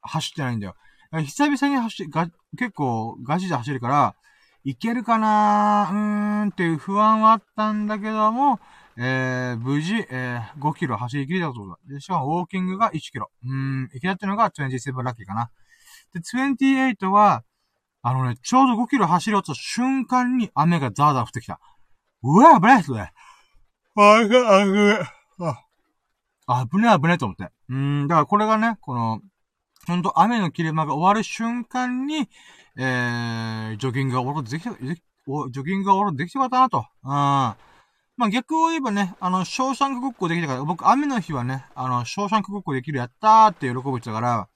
走ってないんだよ。久々に走が、結構ガチで走るから、いけるかな？うーんっていう不安はあったんだけども、えー、無事、えー、5キロ走り切れたことだ。で、しかもウォーキングが1キロ。うーん、いけたっていうのが27ラッキーかな。で、28は、あのね、ちょうど5キロ走り落ちた瞬間に雨がザーザー降ってきた。うわ、危ないっすね。あ、危ない。あ、危ない危ないと思って。うん、だからこれがね、この、ほんと雨の切れ間が終わる瞬間に、えー、ジョギングが終わるとできた、ジョギングが終わるとできてよかったなと。うん。まあ、逆を言えばね、あの、ショーシャンクごっこできたから、僕、雨の日はね、あの、ショーシャンクごっこできるやったーって喜ぶ人だから、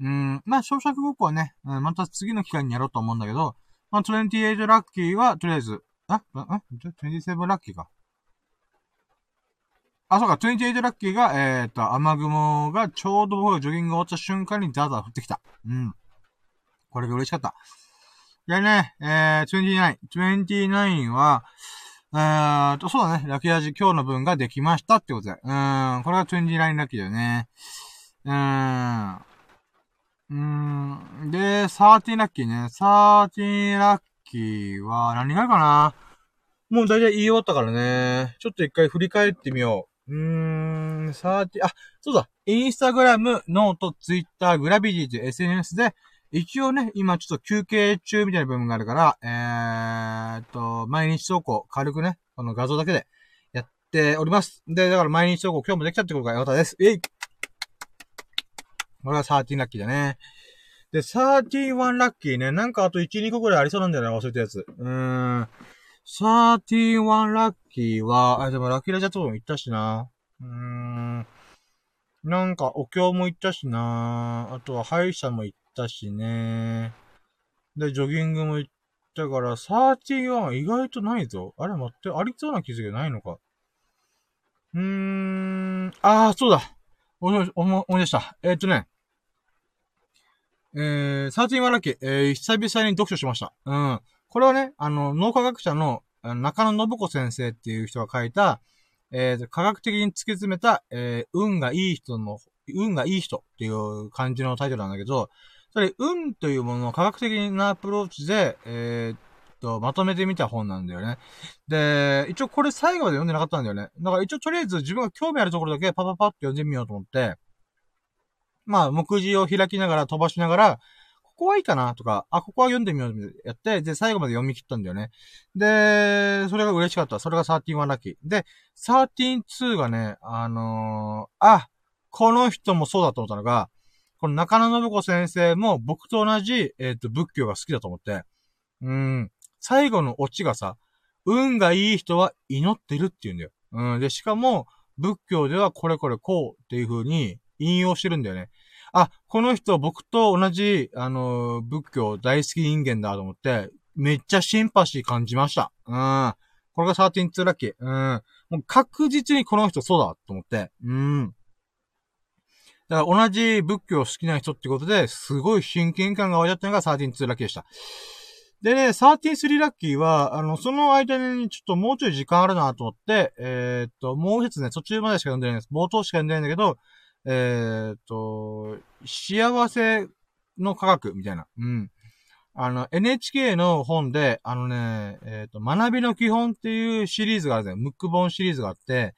うん、まあ、ショーシャンクごっこはね、うん、また次の機会にやろうと思うんだけど、まあ、28ラッキーは、とりあえず、あ、あ、あ、27ラッキーか。あ、そうか、28ラッキーが、えー、っと、雨雲がちょうど僕がジョギング終わった瞬間にザーザー降ってきた。うん。これが嬉しかった。でね、えー、29、29は、えーと、そうだね、ラッキー味今日の分ができましたってことで。うん、これが29ラッキーだよね。うーん。うーん。で、13ラッキーね。13ラッキーは何があるかな？もう大体言い終わったからね。ちょっと一回振り返ってみよう。うーん、30、あ、そうだ。インスタグラム、ノート、ツイッター、グラビティという SNS で、一応ね、今ちょっと休憩中みたいな部分があるから、えー、っと、毎日投稿、軽くね、この画像だけでやっております。で、だから毎日投稿今日もできたってことがよかったです。えいこれは13ラッキーだね。で、31ラッキーね。なんかあと1、2個くらいありそうなんだよな、忘れたやつ。うーん。31ラッキーは、あ、でもラキラジャーとも行ったしな。うーん。なんか、お経も行ったしな。あとは歯医者も行ったしね。で、ジョギングも行ったから、31意外とないぞ。あれ待って、ありそうな気づきないのか。うーん、ああ、そうだ。思い、思い出した。えー、っとね。えー、31ラッキー、えー、久々に読書しました。うん。これはね、あの、脳科学者の中野信子先生っていう人が書いた、えー、科学的に突き詰めた、えー、運がいい人の、運がいい人っていう感じのタイトルなんだけど、それ、運というものを科学的なアプローチで、えー、っと、まとめてみた本なんだよね。で、一応これ最後まで読んでなかったんだよね。だから一応とりあえず自分が興味あるところだけパパパって読んでみようと思って、まあ、目次を開きながら飛ばしながら、ここはいいかなとか、あ、ここは読んでみようってやって、で、最後まで読み切ったんだよね。で、それが嬉しかった。それが13ラッキー。で、132がね、あのー、あ、この人もそうだと思ったのが、この中野信子先生も僕と同じ、えっ、ー、と、仏教が好きだと思って、うん、最後のオチがさ、運がいい人は祈ってるって言うんだよ。うん、で、しかも、仏教ではこれこれこうっていう風に引用してるんだよね。あ、この人僕と同じ、あの、仏教大好き人間だと思って、めっちゃシンパシー感じました。うん。これが13-2ラッキー。うん。もう確実にこの人そうだと思って。うん。だから同じ仏教好きな人ってことで、すごい親近感が湧いちゃったのが13-2ラッキーでした。でね、13-3ラッキーは、あの、その間にちょっともうちょい時間あるなと思って、えー、っと、もう一つね、途中までしか読んでないんです。冒頭しか読んでないんだけど、えー、っと、幸せの科学みたいな。うん。あの、NHK の本で、あのね、えー、っと、学びの基本っていうシリーズがあるんですよ。ムック本シリーズがあって、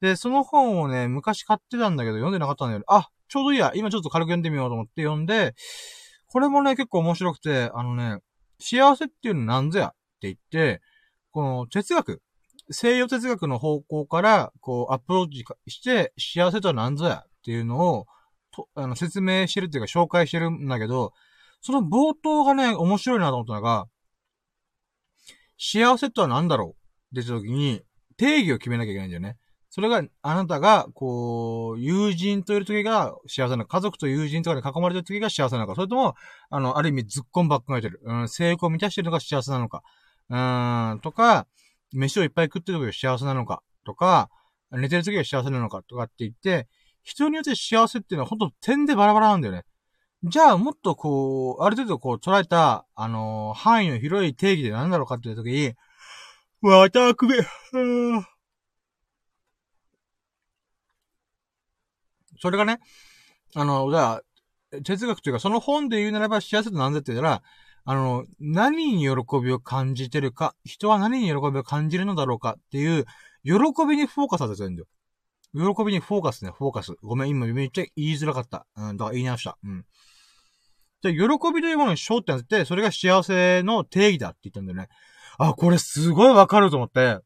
で、その本をね、昔買ってたんだけど、読んでなかったんだけど、あ、ちょうどいいや、今ちょっと軽く読んでみようと思って読んで、これもね、結構面白くて、あのね、幸せっていうのなんぞや？って言って、この哲学、西洋哲学の方向から、こう、アプローチして、幸せとは何ぞや？っていうのを、と、あの、説明してるっていうか紹介してるんだけど、その冒頭がね、面白いなと思ったのが、幸せとは何だろうって言った時に、定義を決めなきゃいけないんだよね。それが、あなたが、こう、友人といる時が幸せなのか、家族と友人とかに囲まれてる時が幸せなのか、それとも、あの、ある意味ずっこんばっかりてる。うん、成功を満たしてるのが幸せなのか。うん、とか、飯をいっぱい食ってる時が幸せなのか、とか、寝てる時が幸せなのか、とかって言って、人によって幸せっていうのはほんと点でバラバラなんだよね。じゃあ、もっとこう、ある程度こう捉えた、あのー、範囲の広い定義で何だろうかっていう時に、わたくべ、それがね、あの、じゃあ、哲学というか、その本で言うならば幸せって何ぜって言ったら、あの、何に喜びを感じてるか、人は何に喜びを感じるのだろうかっていう、喜びにフォーカスさせてるんだよ。喜びにフォーカスね、フォーカス。ごめん、今めっちゃ言いづらかった。うん、だから言い直した。うん。じゃ喜びというものに焦点当てて、それが幸せの定義だって言ったんだよね。あ、これすごいわかると思って。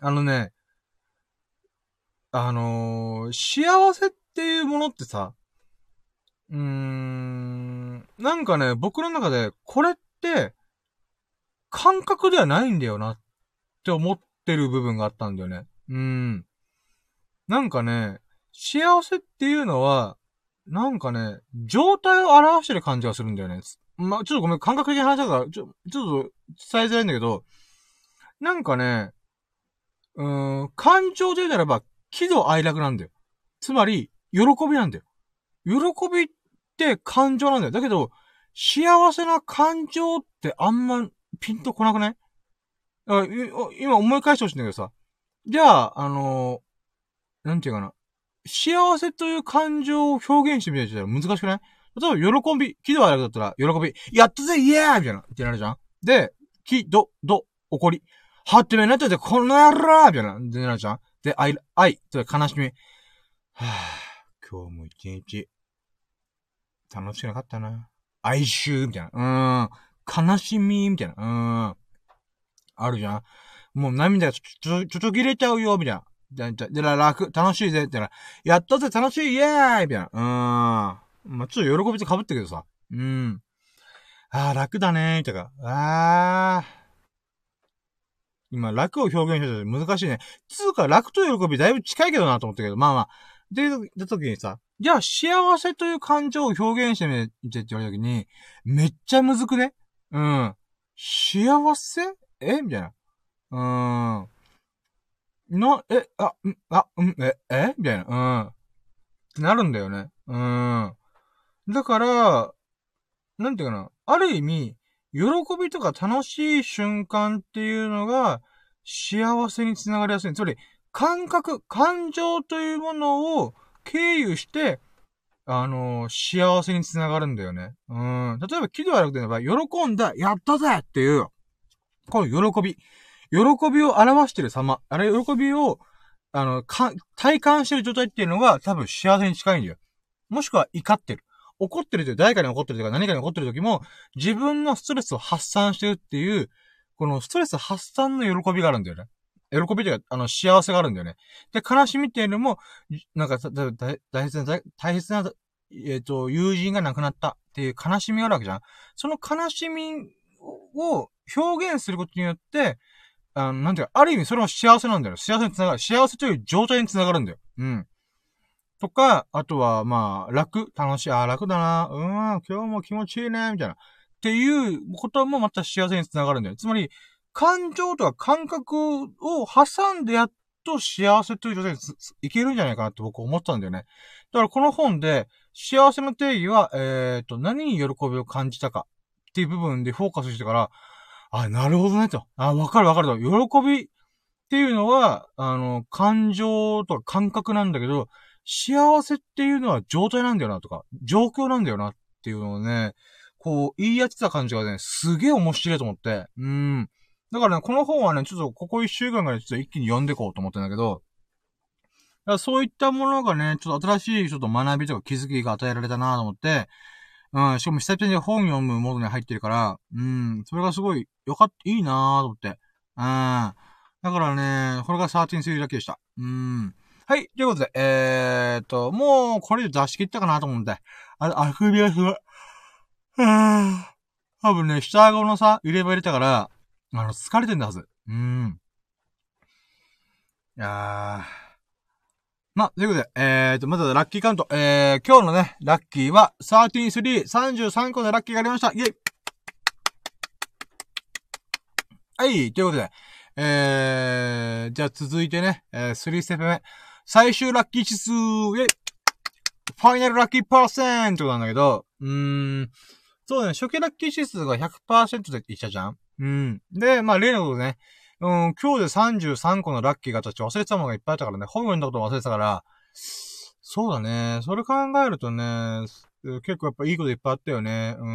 あのね、あのー、幸せっていうものってさ、うーん、なんかね、僕の中で、これって、感覚ではないんだよなって思ってる部分があったんだよね。うん。なんかね、幸せっていうのは、なんかね、状態を表してる感じがするんだよね。ま、ちょっとごめん、感覚的な話だから、ちょ、ちょっと伝えづらいんだけど、なんかね、うーん、感情で言うならば、喜怒哀楽なんだよ。つまり、喜びなんだよ。喜びって感情なんだよ。だけど、幸せな感情ってあんまピンとこなくない？今思い返してほしいんだけどさ。じゃあ、あの、なんていうかな。幸せという感情を表現してみたいとしたら難しくない？例えば、喜び、喜怒哀楽だったら、喜び、やったぜイエーイみたいな、ってなるじゃんで、喜、怒、怒、怒り、はってめになってて、この野郎みたいな、ってなるじゃんで、愛、愛、と悲しみ。はぁ、今日も一日、楽しくなかったな。哀愁、みたいな。うーん。悲しみ、みたいな。うーん。あるじゃん。もう涙がちょ、ちょ、ちょちょ切れちゃうよ、みたいな。で、で、楽、楽しいぜ、ってな。やったぜ、楽しい、イエーイみたいな。うーん。まあ、ちょっと喜びと被ったけどさ。うん。あー、楽だねー、とか。あー。今、楽を表現してて難しいね。つうか、楽と喜びだいぶ近いけどなと思ったけど、まあまあ。で、で、時にさ、じゃあ、幸せという感情を表現してみてって言われた時に、めっちゃむずくね?うん。幸せ?え?みたいな。うーん。な、え、あ、ん、あ、ん、え、え？みたいな。うん。ってなるんだよね。うん。だから、なんていうかな。ある意味、喜びとか楽しい瞬間っていうのが、幸せにつながりやすい。つまり、感覚、感情というものを経由して、あのー、幸せにつながるんだよね。うん。例えば、喜怒哀楽で言えば、喜んだ、やったぜっていう、この喜び。喜びを表してる様。あれ、喜びを、あの、か、体感してる状態っていうのが多分幸せに近いんだよ。もしくは怒ってる。怒ってるという、誰かに怒ってるとか何かに怒ってる時も、自分のストレスを発散してるっていう、このストレス発散の喜びがあるんだよね。喜びというか、あの、幸せがあるんだよね。で、悲しみっていうのも、なんか、大切な、大切な、えっ、ー、と、友人が亡くなったっていう悲しみがあるわけじゃん。その悲しみを表現することによって、あの、なんていうか、ある意味それは幸せなんだよ。幸せにつながる。幸せという状態につながるんだよ。うん。とか、あとは、まあ、楽、楽しい、あ、楽だな、うん、今日も気持ちいいね、みたいな。っていうこともまた幸せにつながるんだよ。つまり、感情とか感覚を挟んでやっと幸せという状態にいけるんじゃないかなって僕思ったんだよね。だからこの本で、幸せの定義は、えっ、ー、と、何に喜びを感じたかっていう部分でフォーカスしてから、あ、なるほどね、と。あ、わかるわかると。喜びっていうのは、あの、感情とか感覚なんだけど、幸せっていうのは状態なんだよなとか、状況なんだよなっていうのをね、こう、言いやってた感じがね、すげえ面白いと思って。うん。だからね、この本はね、ちょっとここ一週間ぐらいちょっと一気に読んでこうと思ってんだけど、だからそういったものがね、ちょっと新しいちょっと学びとか気づきが与えられたなと思って、うん、しかも久々に本読むモードに入ってるから、うん、それがすごいよかった、いいなぁと思って。うん。だからね、これが13するだけでした。うん。はい、ということで、えーと、もう、これで出し切ったかなと思うんで。あ、あくびがすごい。うん。多分ね、下顎のさ、入れ歯入れたから、あの、疲れてんだはず。うん。いやー。まあ、ということで、えーと、まずはラッキーカウント。えー、今日のね、ラッキーは、13-3、33個のラッキーがありました。イェイはい、ということで、えー、じゃあ続いてね、えー、3ステップ目。最終ラッキー指数、イェイファイナルラッキーパーセントなんだけど、うーん、そうね、初期ラッキー指数が100%で言ったじゃんうん。で、まあ例のことね、うん、今日で33個のラッキーがたち忘れてたものがいっぱいあったからね、本読んだこと忘れてたから、そうだね。それ考えるとね、結構やっぱいいこといっぱいあったよね。うー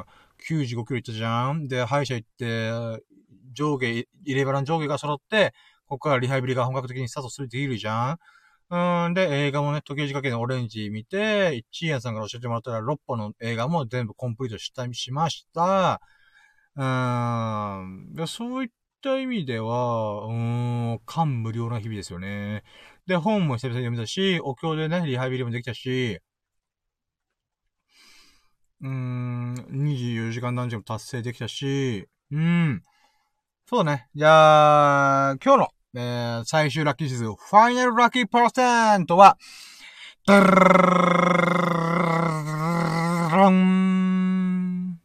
ん。95キロ行ったじゃんで、歯医者行って、上下、入れ腹の上下が揃って、ここからリハビリが本格的にスタートするできるじゃんうん。で、映画もね、時計仕掛けのオレンジ見て、一円さんから教えてもらったら6本の映画も全部コンプリートした、しました。うん。そういった意味では、うーん、感無量な日々ですよね。で、本も久々に読めたし、お経でね、リハビリもできたし、うーん、24時間男女も達成できたし、うん。そうね。じゃあ、今日の、えー、最終ラッキー指数、ファイナルラッキーパーセントは、ドゥルルン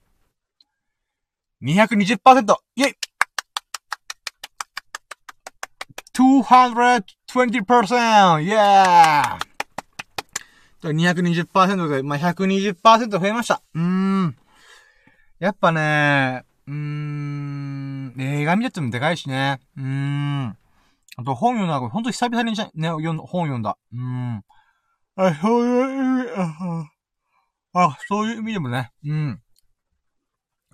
!220%! イェイ !220%! イェー !220% で、まあ、120%増えました。うーん。やっぱね、うーん、映画見ててもでかいしね。うーん。あと本読んだ、ほんと久々にね、本読んだ。うーん。あ、そういう意味、あ、そういう意味でもね、うん。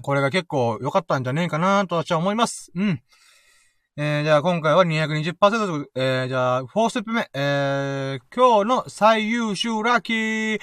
これが結構良かったんじゃねえかなと私は思います。うん。えー、じゃあ今回は220%えー、じゃあ、4ステップ目、えー、今日の最優秀ラッキー、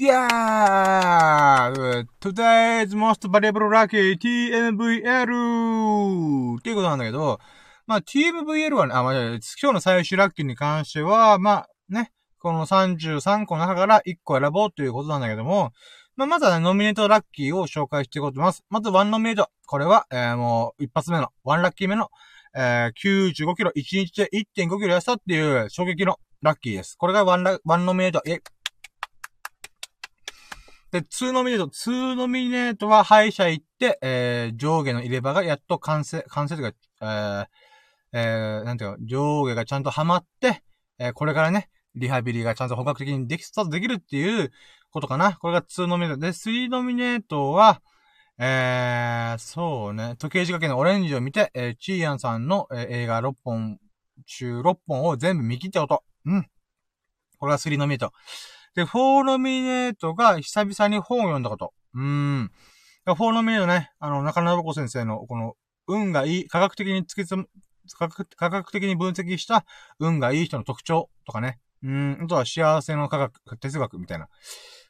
Yeah! Today's most valuable lucky TMVL! っていうことなんだけど、まあ TMVL はね、あ、まあ、今日の最終ラッキーに関しては、まあね、この33個の中から1個選ぼうということなんだけども、まあ、まずはね、ノミネートラッキーを紹介していこうと思います。まず、ワンノミネート。これは、えー、もう、一発目の、ワンラッキー目の、えー、95キロ、1日で1.5キロ痩せたっていう衝撃のラッキーです。これがワンラ、ワンノミネート。えで、2ノミネート、2ノミネートは歯医者行って、えー、上下の入れ歯がやっと完成、完成というか、えー、えー、なんていうか、上下がちゃんとはまって、えー、これからね、リハビリがちゃんと本格的にでき、スタートできるっていうことかな？これが2ノミネート。で、3ノミネートは、えー、そうね、時計仕掛けのオレンジを見て、えー、チーヤンさんの、えー、映画6本中6本を全部見切ったこと。うん。これが3ノミネート。で、4ノミネートが久々に本を読んだこと。うーん。4ノミネートね、あの、中野信子先生の、この、運がいい、科学的に突き詰め、科学的に分析した運がいい人の特徴とかね。うん、あとは幸せの科学、哲学みたいな。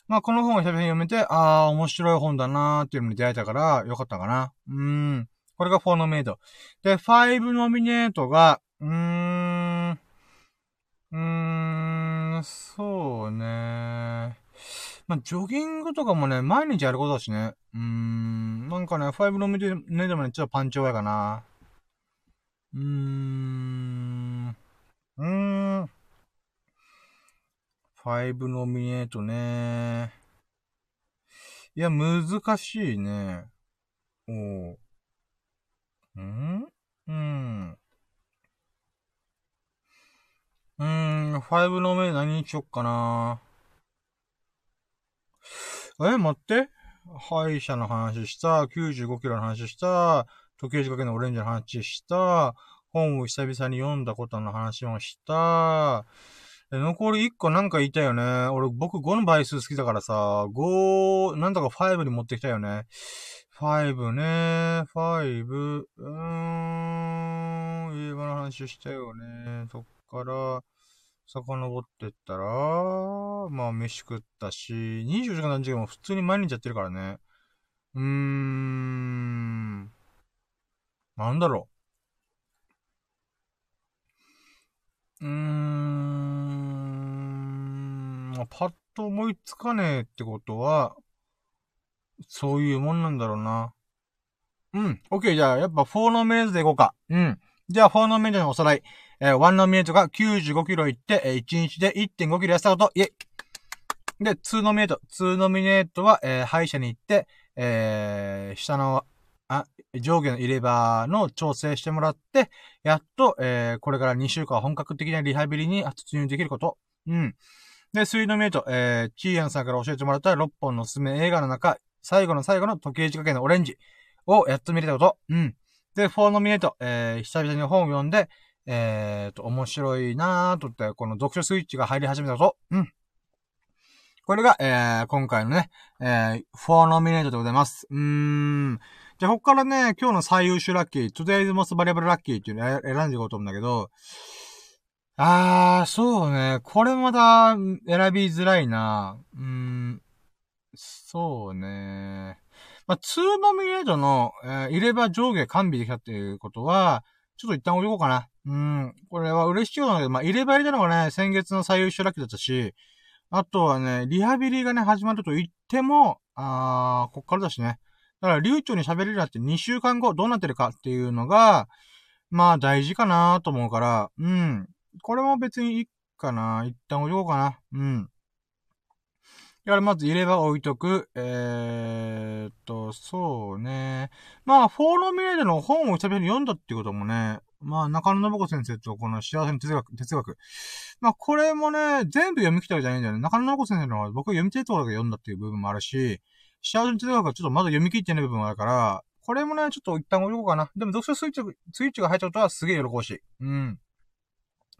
まあ、この本を久々に読めて、ああ、面白い本だなーっていうのに出会えたから、よかったかな。うん。これが4ノミネート。で、5ノミネートが、うーん、うーん、そうね。まあ、ジョギングとかもね、毎日やることだしね。うーん、なんかね、5ノミネートもね、ちょっとパンチ弱いかな。うーん、うーん。5ノミネートね。いや、難しいね。おう。ん？うん。うーん、5ノミネ何にしよっかな。え、待って。歯医者の話した、95キロの話した、時計仕掛けのオレンジの話した、本を久々に読んだことの話もした、残り1個なんかいたよね。俺、僕5の倍数好きだからさ、5、なんとか5に持ってきたよね。5ね、5、うーん、映画の話したよね。そっから、遡ってったら、まあ、飯食ったし、24時間何時間も普通に毎日やってるからね。うーん、なんだろう。うーん、パッと思いつかねえってことは、そういうもんなんだろうな。うん。オッケー、じゃあ、やっぱ4ノミネートでいこうか。うん。じゃあ、4ノミネートのおさらい。えー、1ノミネートが95キロいって、えー、1日で1.5キロ痩せたこと、イェイで、2ノミネート。2ノミネートは、えー、歯医者に行って、えー、下の、あ、上下の入れ歯の調整してもらって、やっと、えー、これから2週間本格的なリハビリに突入できること。うん。で、スイートメイト、えー、キーヤンさんから教えてもらった6本のおすすめ映画の中、最後の最後の時計仕掛けのオレンジをやっと見れたこと。うん。で、4ノミネート、えー、久々に本を読んで、えーと、面白いなーとって、この読書スイッチが入り始めたこと。うん。これが、えー、今回のね、えー、4ノミネートでございます。うーん。じゃあ、ここからね、今日の最優秀ラッキー、Today's Most Valuable Lucky っていうのを選んでいこうと思うんだけど、あー、そうね。これまた選びづらいな。うーん。そうね。まあ、2ノミネートの、えー、入れ歯上下完備できたっていうことは、ちょっと一旦置いとこうかな。うん。これは嬉しいようなんだけど、まあ、入れ歯入れたのがね、先月の最優秀ラッキーだったし、あとはね、リハビリがね、始まると言っても、あー、こっからだしね。だから流暢に喋れるようになって2週間後どうなってるかっていうのが、まあ大事かなと思うから、うん。これも別にいいかな。一旦置いとこうかな。うん。だからまず入れ歯置いとく。えー、っと、そうね。まあ、フォーロミレーでの本を久々に読んだっていうこともね、まあ、中野信子先生とこの幸せの哲学、哲学。まあ、これもね、全部読み切ったわけじゃないんだよね。中野信子先生のは僕が読みたいところだけ読んだっていう部分もあるし、幸せの哲学はちょっとまだ読み切ってない部分もあるから、これもね、ちょっと一旦置いとこうかな。でも、読書スイッチ、スイッチが入っちゃうとはすげえ喜ばしい。うん。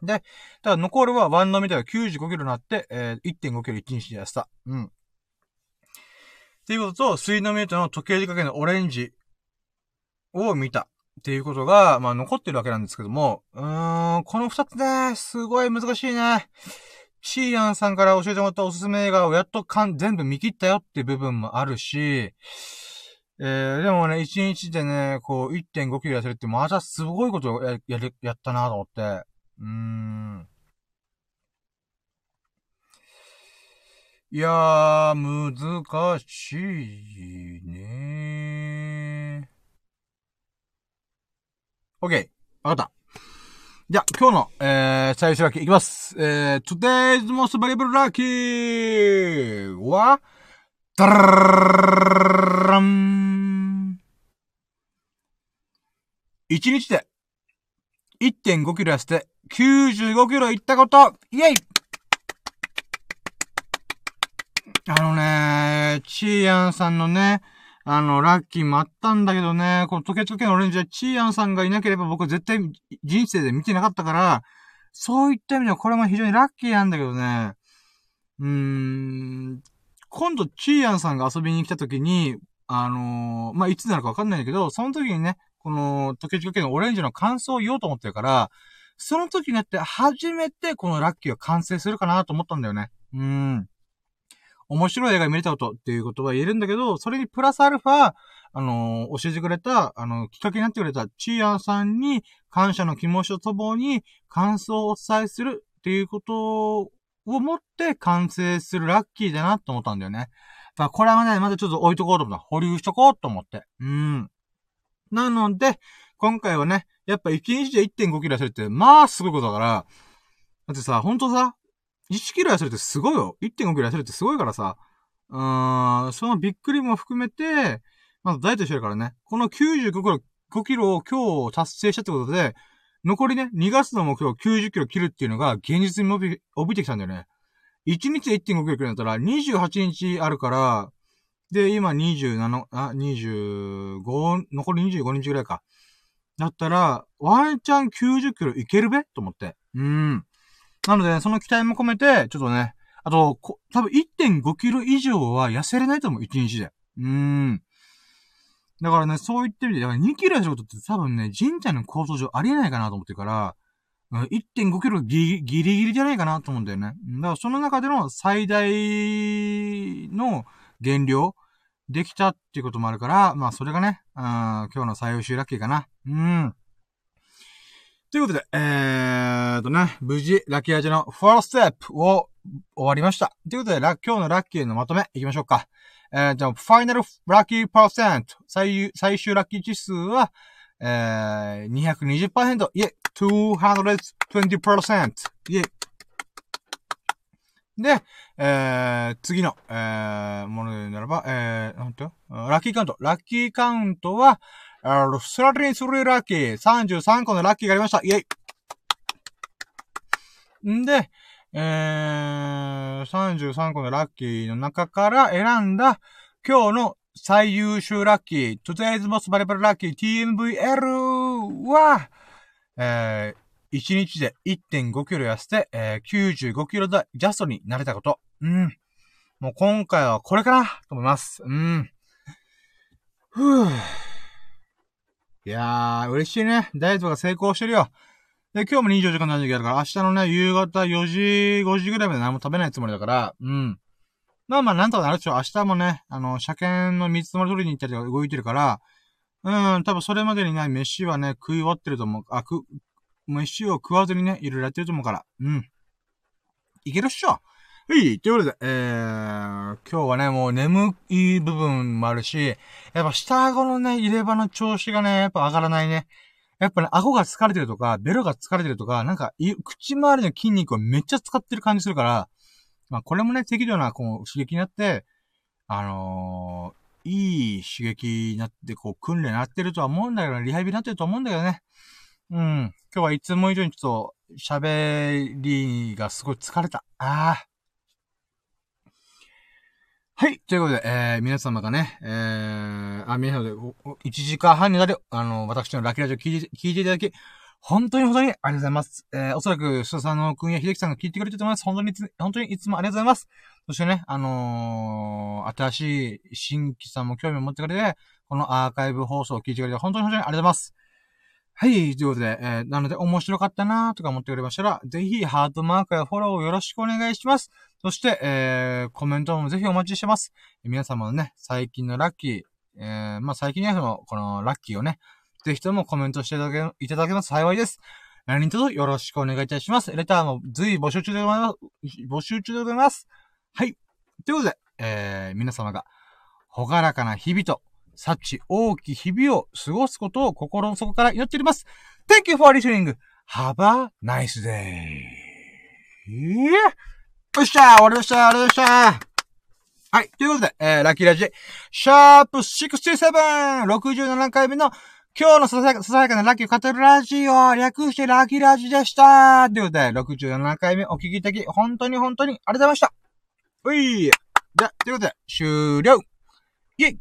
で、ただ残るはワンのみでは95キロになって、えー、1.5キロ1日でやした。うん。っていうことと、水のミートの時計仕掛けのオレンジを見た。っていうことが、まあ残ってるわけなんですけども、うーん、この二つね、すごい難しいね。シーアンさんから教えてもらったおすすめ映画をやっとかん、全部見切ったよっていう部分もあるし、えー、でもね、1日でね、こう、1.5キロ痩せるって、またすごいことをや、ややったなと思って。うーん。いやー、難しいねー。OK。わかった。じゃあ、今日の、えー、最初ラッキーいきます。えー、today's most valuable lucky は、ダラン。1日で1.5キロ痩せて95キロいったこと。イェイ。あのね、チーアンさんのね、あの、ラッキーもあったんだけどね、この時計時計のオレンジはチーアンさんがいなければ僕絶対人生で見てなかったから、そういった意味ではこれも非常にラッキーなんだけどね、うーん、今度チーアンさんが遊びに来た時に、あのー、まあ、いつなのかわかんないんだけど、その時にね、この時計時計のオレンジの感想を言おうと思ってるから、その時になって初めてこのラッキーが完成するかなと思ったんだよね。うん。面白い映画見れたことっていうことは言えるんだけど、それにプラスアルファ、あのー、教えてくれた、あの、きっかけになってくれたチーアンさんに感謝の気持ちとともに感想をお伝えするっていうことを持って完成するラッキーだなと思ったんだよね。だからこれはね、まだちょっと置いとこうと思った。保留しとこうと思って。うん。なので、今回はね、やっぱ1日で1.5キロ痩せるって、まあすごいことだから、だってさ、ほんとさ、1キロ痩せるってすごいよ。1.5キロ痩せるってすごいからさ、うーん、そのびっくりも含めて、まずダイエットしてるからね。この95キロ、5キロを今日達成したってことで、残りね、2月の目標90キロ切るっていうのが現実に帯び帯びてきたんだよね。1日で1.5キロ切るんだったら28日あるから、で、今27、あ、25、残り25日ぐらいか。だったら、ワンチャン90キロいけるべ？と思って。うん。なので、その期待も込めて、ちょっとね、あと、こ多分1.5キロ以上は痩せれないと思う、1日で。うーん。だからね、そう言ってみて、だから2キロ痩せることって多分ね、人体の構造上ありえないかなと思ってるから、1.5キロギリギリじゃないかなと思うんだよね。だからその中での最大の減量できたっていうこともあるから、まあそれがね、今日の最優秀ラッキーかな。うん。ということで、えーとね、無事、ラッキー味のフォーステップを終わりました。ということで、今日のラッキーのまとめ、いきましょうか。えー、じゃあ、ファイナルラッキーパーセント、最最終ラッキー指数は、えー、220%、イェイ、220%、イェイ。で、えー、次の、えー、ものでならば、えー、なんと、ラッキーカウント。ラッキーカウントは、あの、スラリンスリーラッキー、33個のラッキーがありました。イェイんで、えー、33個のラッキーの中から選んだ、今日の最優秀ラッキー、Today's Most Valuable Lucky TMVL は、えー、1日で1.5キロ痩せて、えー、95キロジャストになれたこと。うん。もう今回はこれかなと思います。うん。ふぅ。いやー、嬉しいね。ダイエットが成功してるよ。で、今日も24時間何時あるから、明日のね、夕方4時、5時ぐらいまで何も食べないつもりだから、うん。まあまあ、なんとかなるでしょ。明日もね、あの、車検の見積もり取りに行ったりとか動いてるから、うん、多分それまでにない飯はね、食い終わってると思う。あ、く、飯を食わずにね、いろいろやってると思うから。うん。いけるっしょ。はい、ということで、えー、今日はね、もう眠い部分もあるし、やっぱ下顎のね、入れ歯の調子がね、やっぱ上がらないね。やっぱね、顎が疲れてるとか、ベロが疲れてるとか、なんか、口周りの筋肉をめっちゃ使ってる感じするから、まあこれもね、適度なこう刺激になって、あのー、いい刺激になって、こう、訓練になってるとは思うんだけど、リハビリになってると思うんだけどね。うん。今日はいつも以上にちょっと、喋りがすごい疲れた。ああ。はい。ということで、えー、皆様がね、えー、あ、皆様で、1時間半になる、あの、私のラキラジオ聞いて、聞いていただき、本当に本当にありがとうございます。えー、おそらく、須田のくんや秀樹さんが聞いてくれてると思います。本当に、本当にいつもありがとうございます。そしてね、あのー、新しい新規さんも興味を持ってくれて、このアーカイブ放送を聞いてくれて、本当に本当にありがとうございます。はい、ということで、えー、なので面白かったなとか思ってくれましたら、ぜひハートマークやフォローをよろしくお願いします。そして、えー、コメントもぜひお待ちしてます。皆様のね、最近のラッキー、えー、まあ、最近にはその、このラッキーをね、ぜひともコメントしていただけ、いただけます幸いです。何卒よろしくお願いいたします。レターも随意募集中でございます。募集中でございます。はい。ということで、えー、皆様が、ほがらかな日々と、幸大き日々を過ごすことを心の底から祈っております。Thank you for listening. Have a nice day. よっしゃ終わりましたありがとうございましたはい。ということで、えー、ラッキーラジ、シャープ 67!67 回目の今日のささやかささやかなラッキーを語るラジオ、略してラッキーラジでしたということで、67回目お聞きいただき、本当に本当にありがとうございました。ういじゃ、ということで、終了イェイ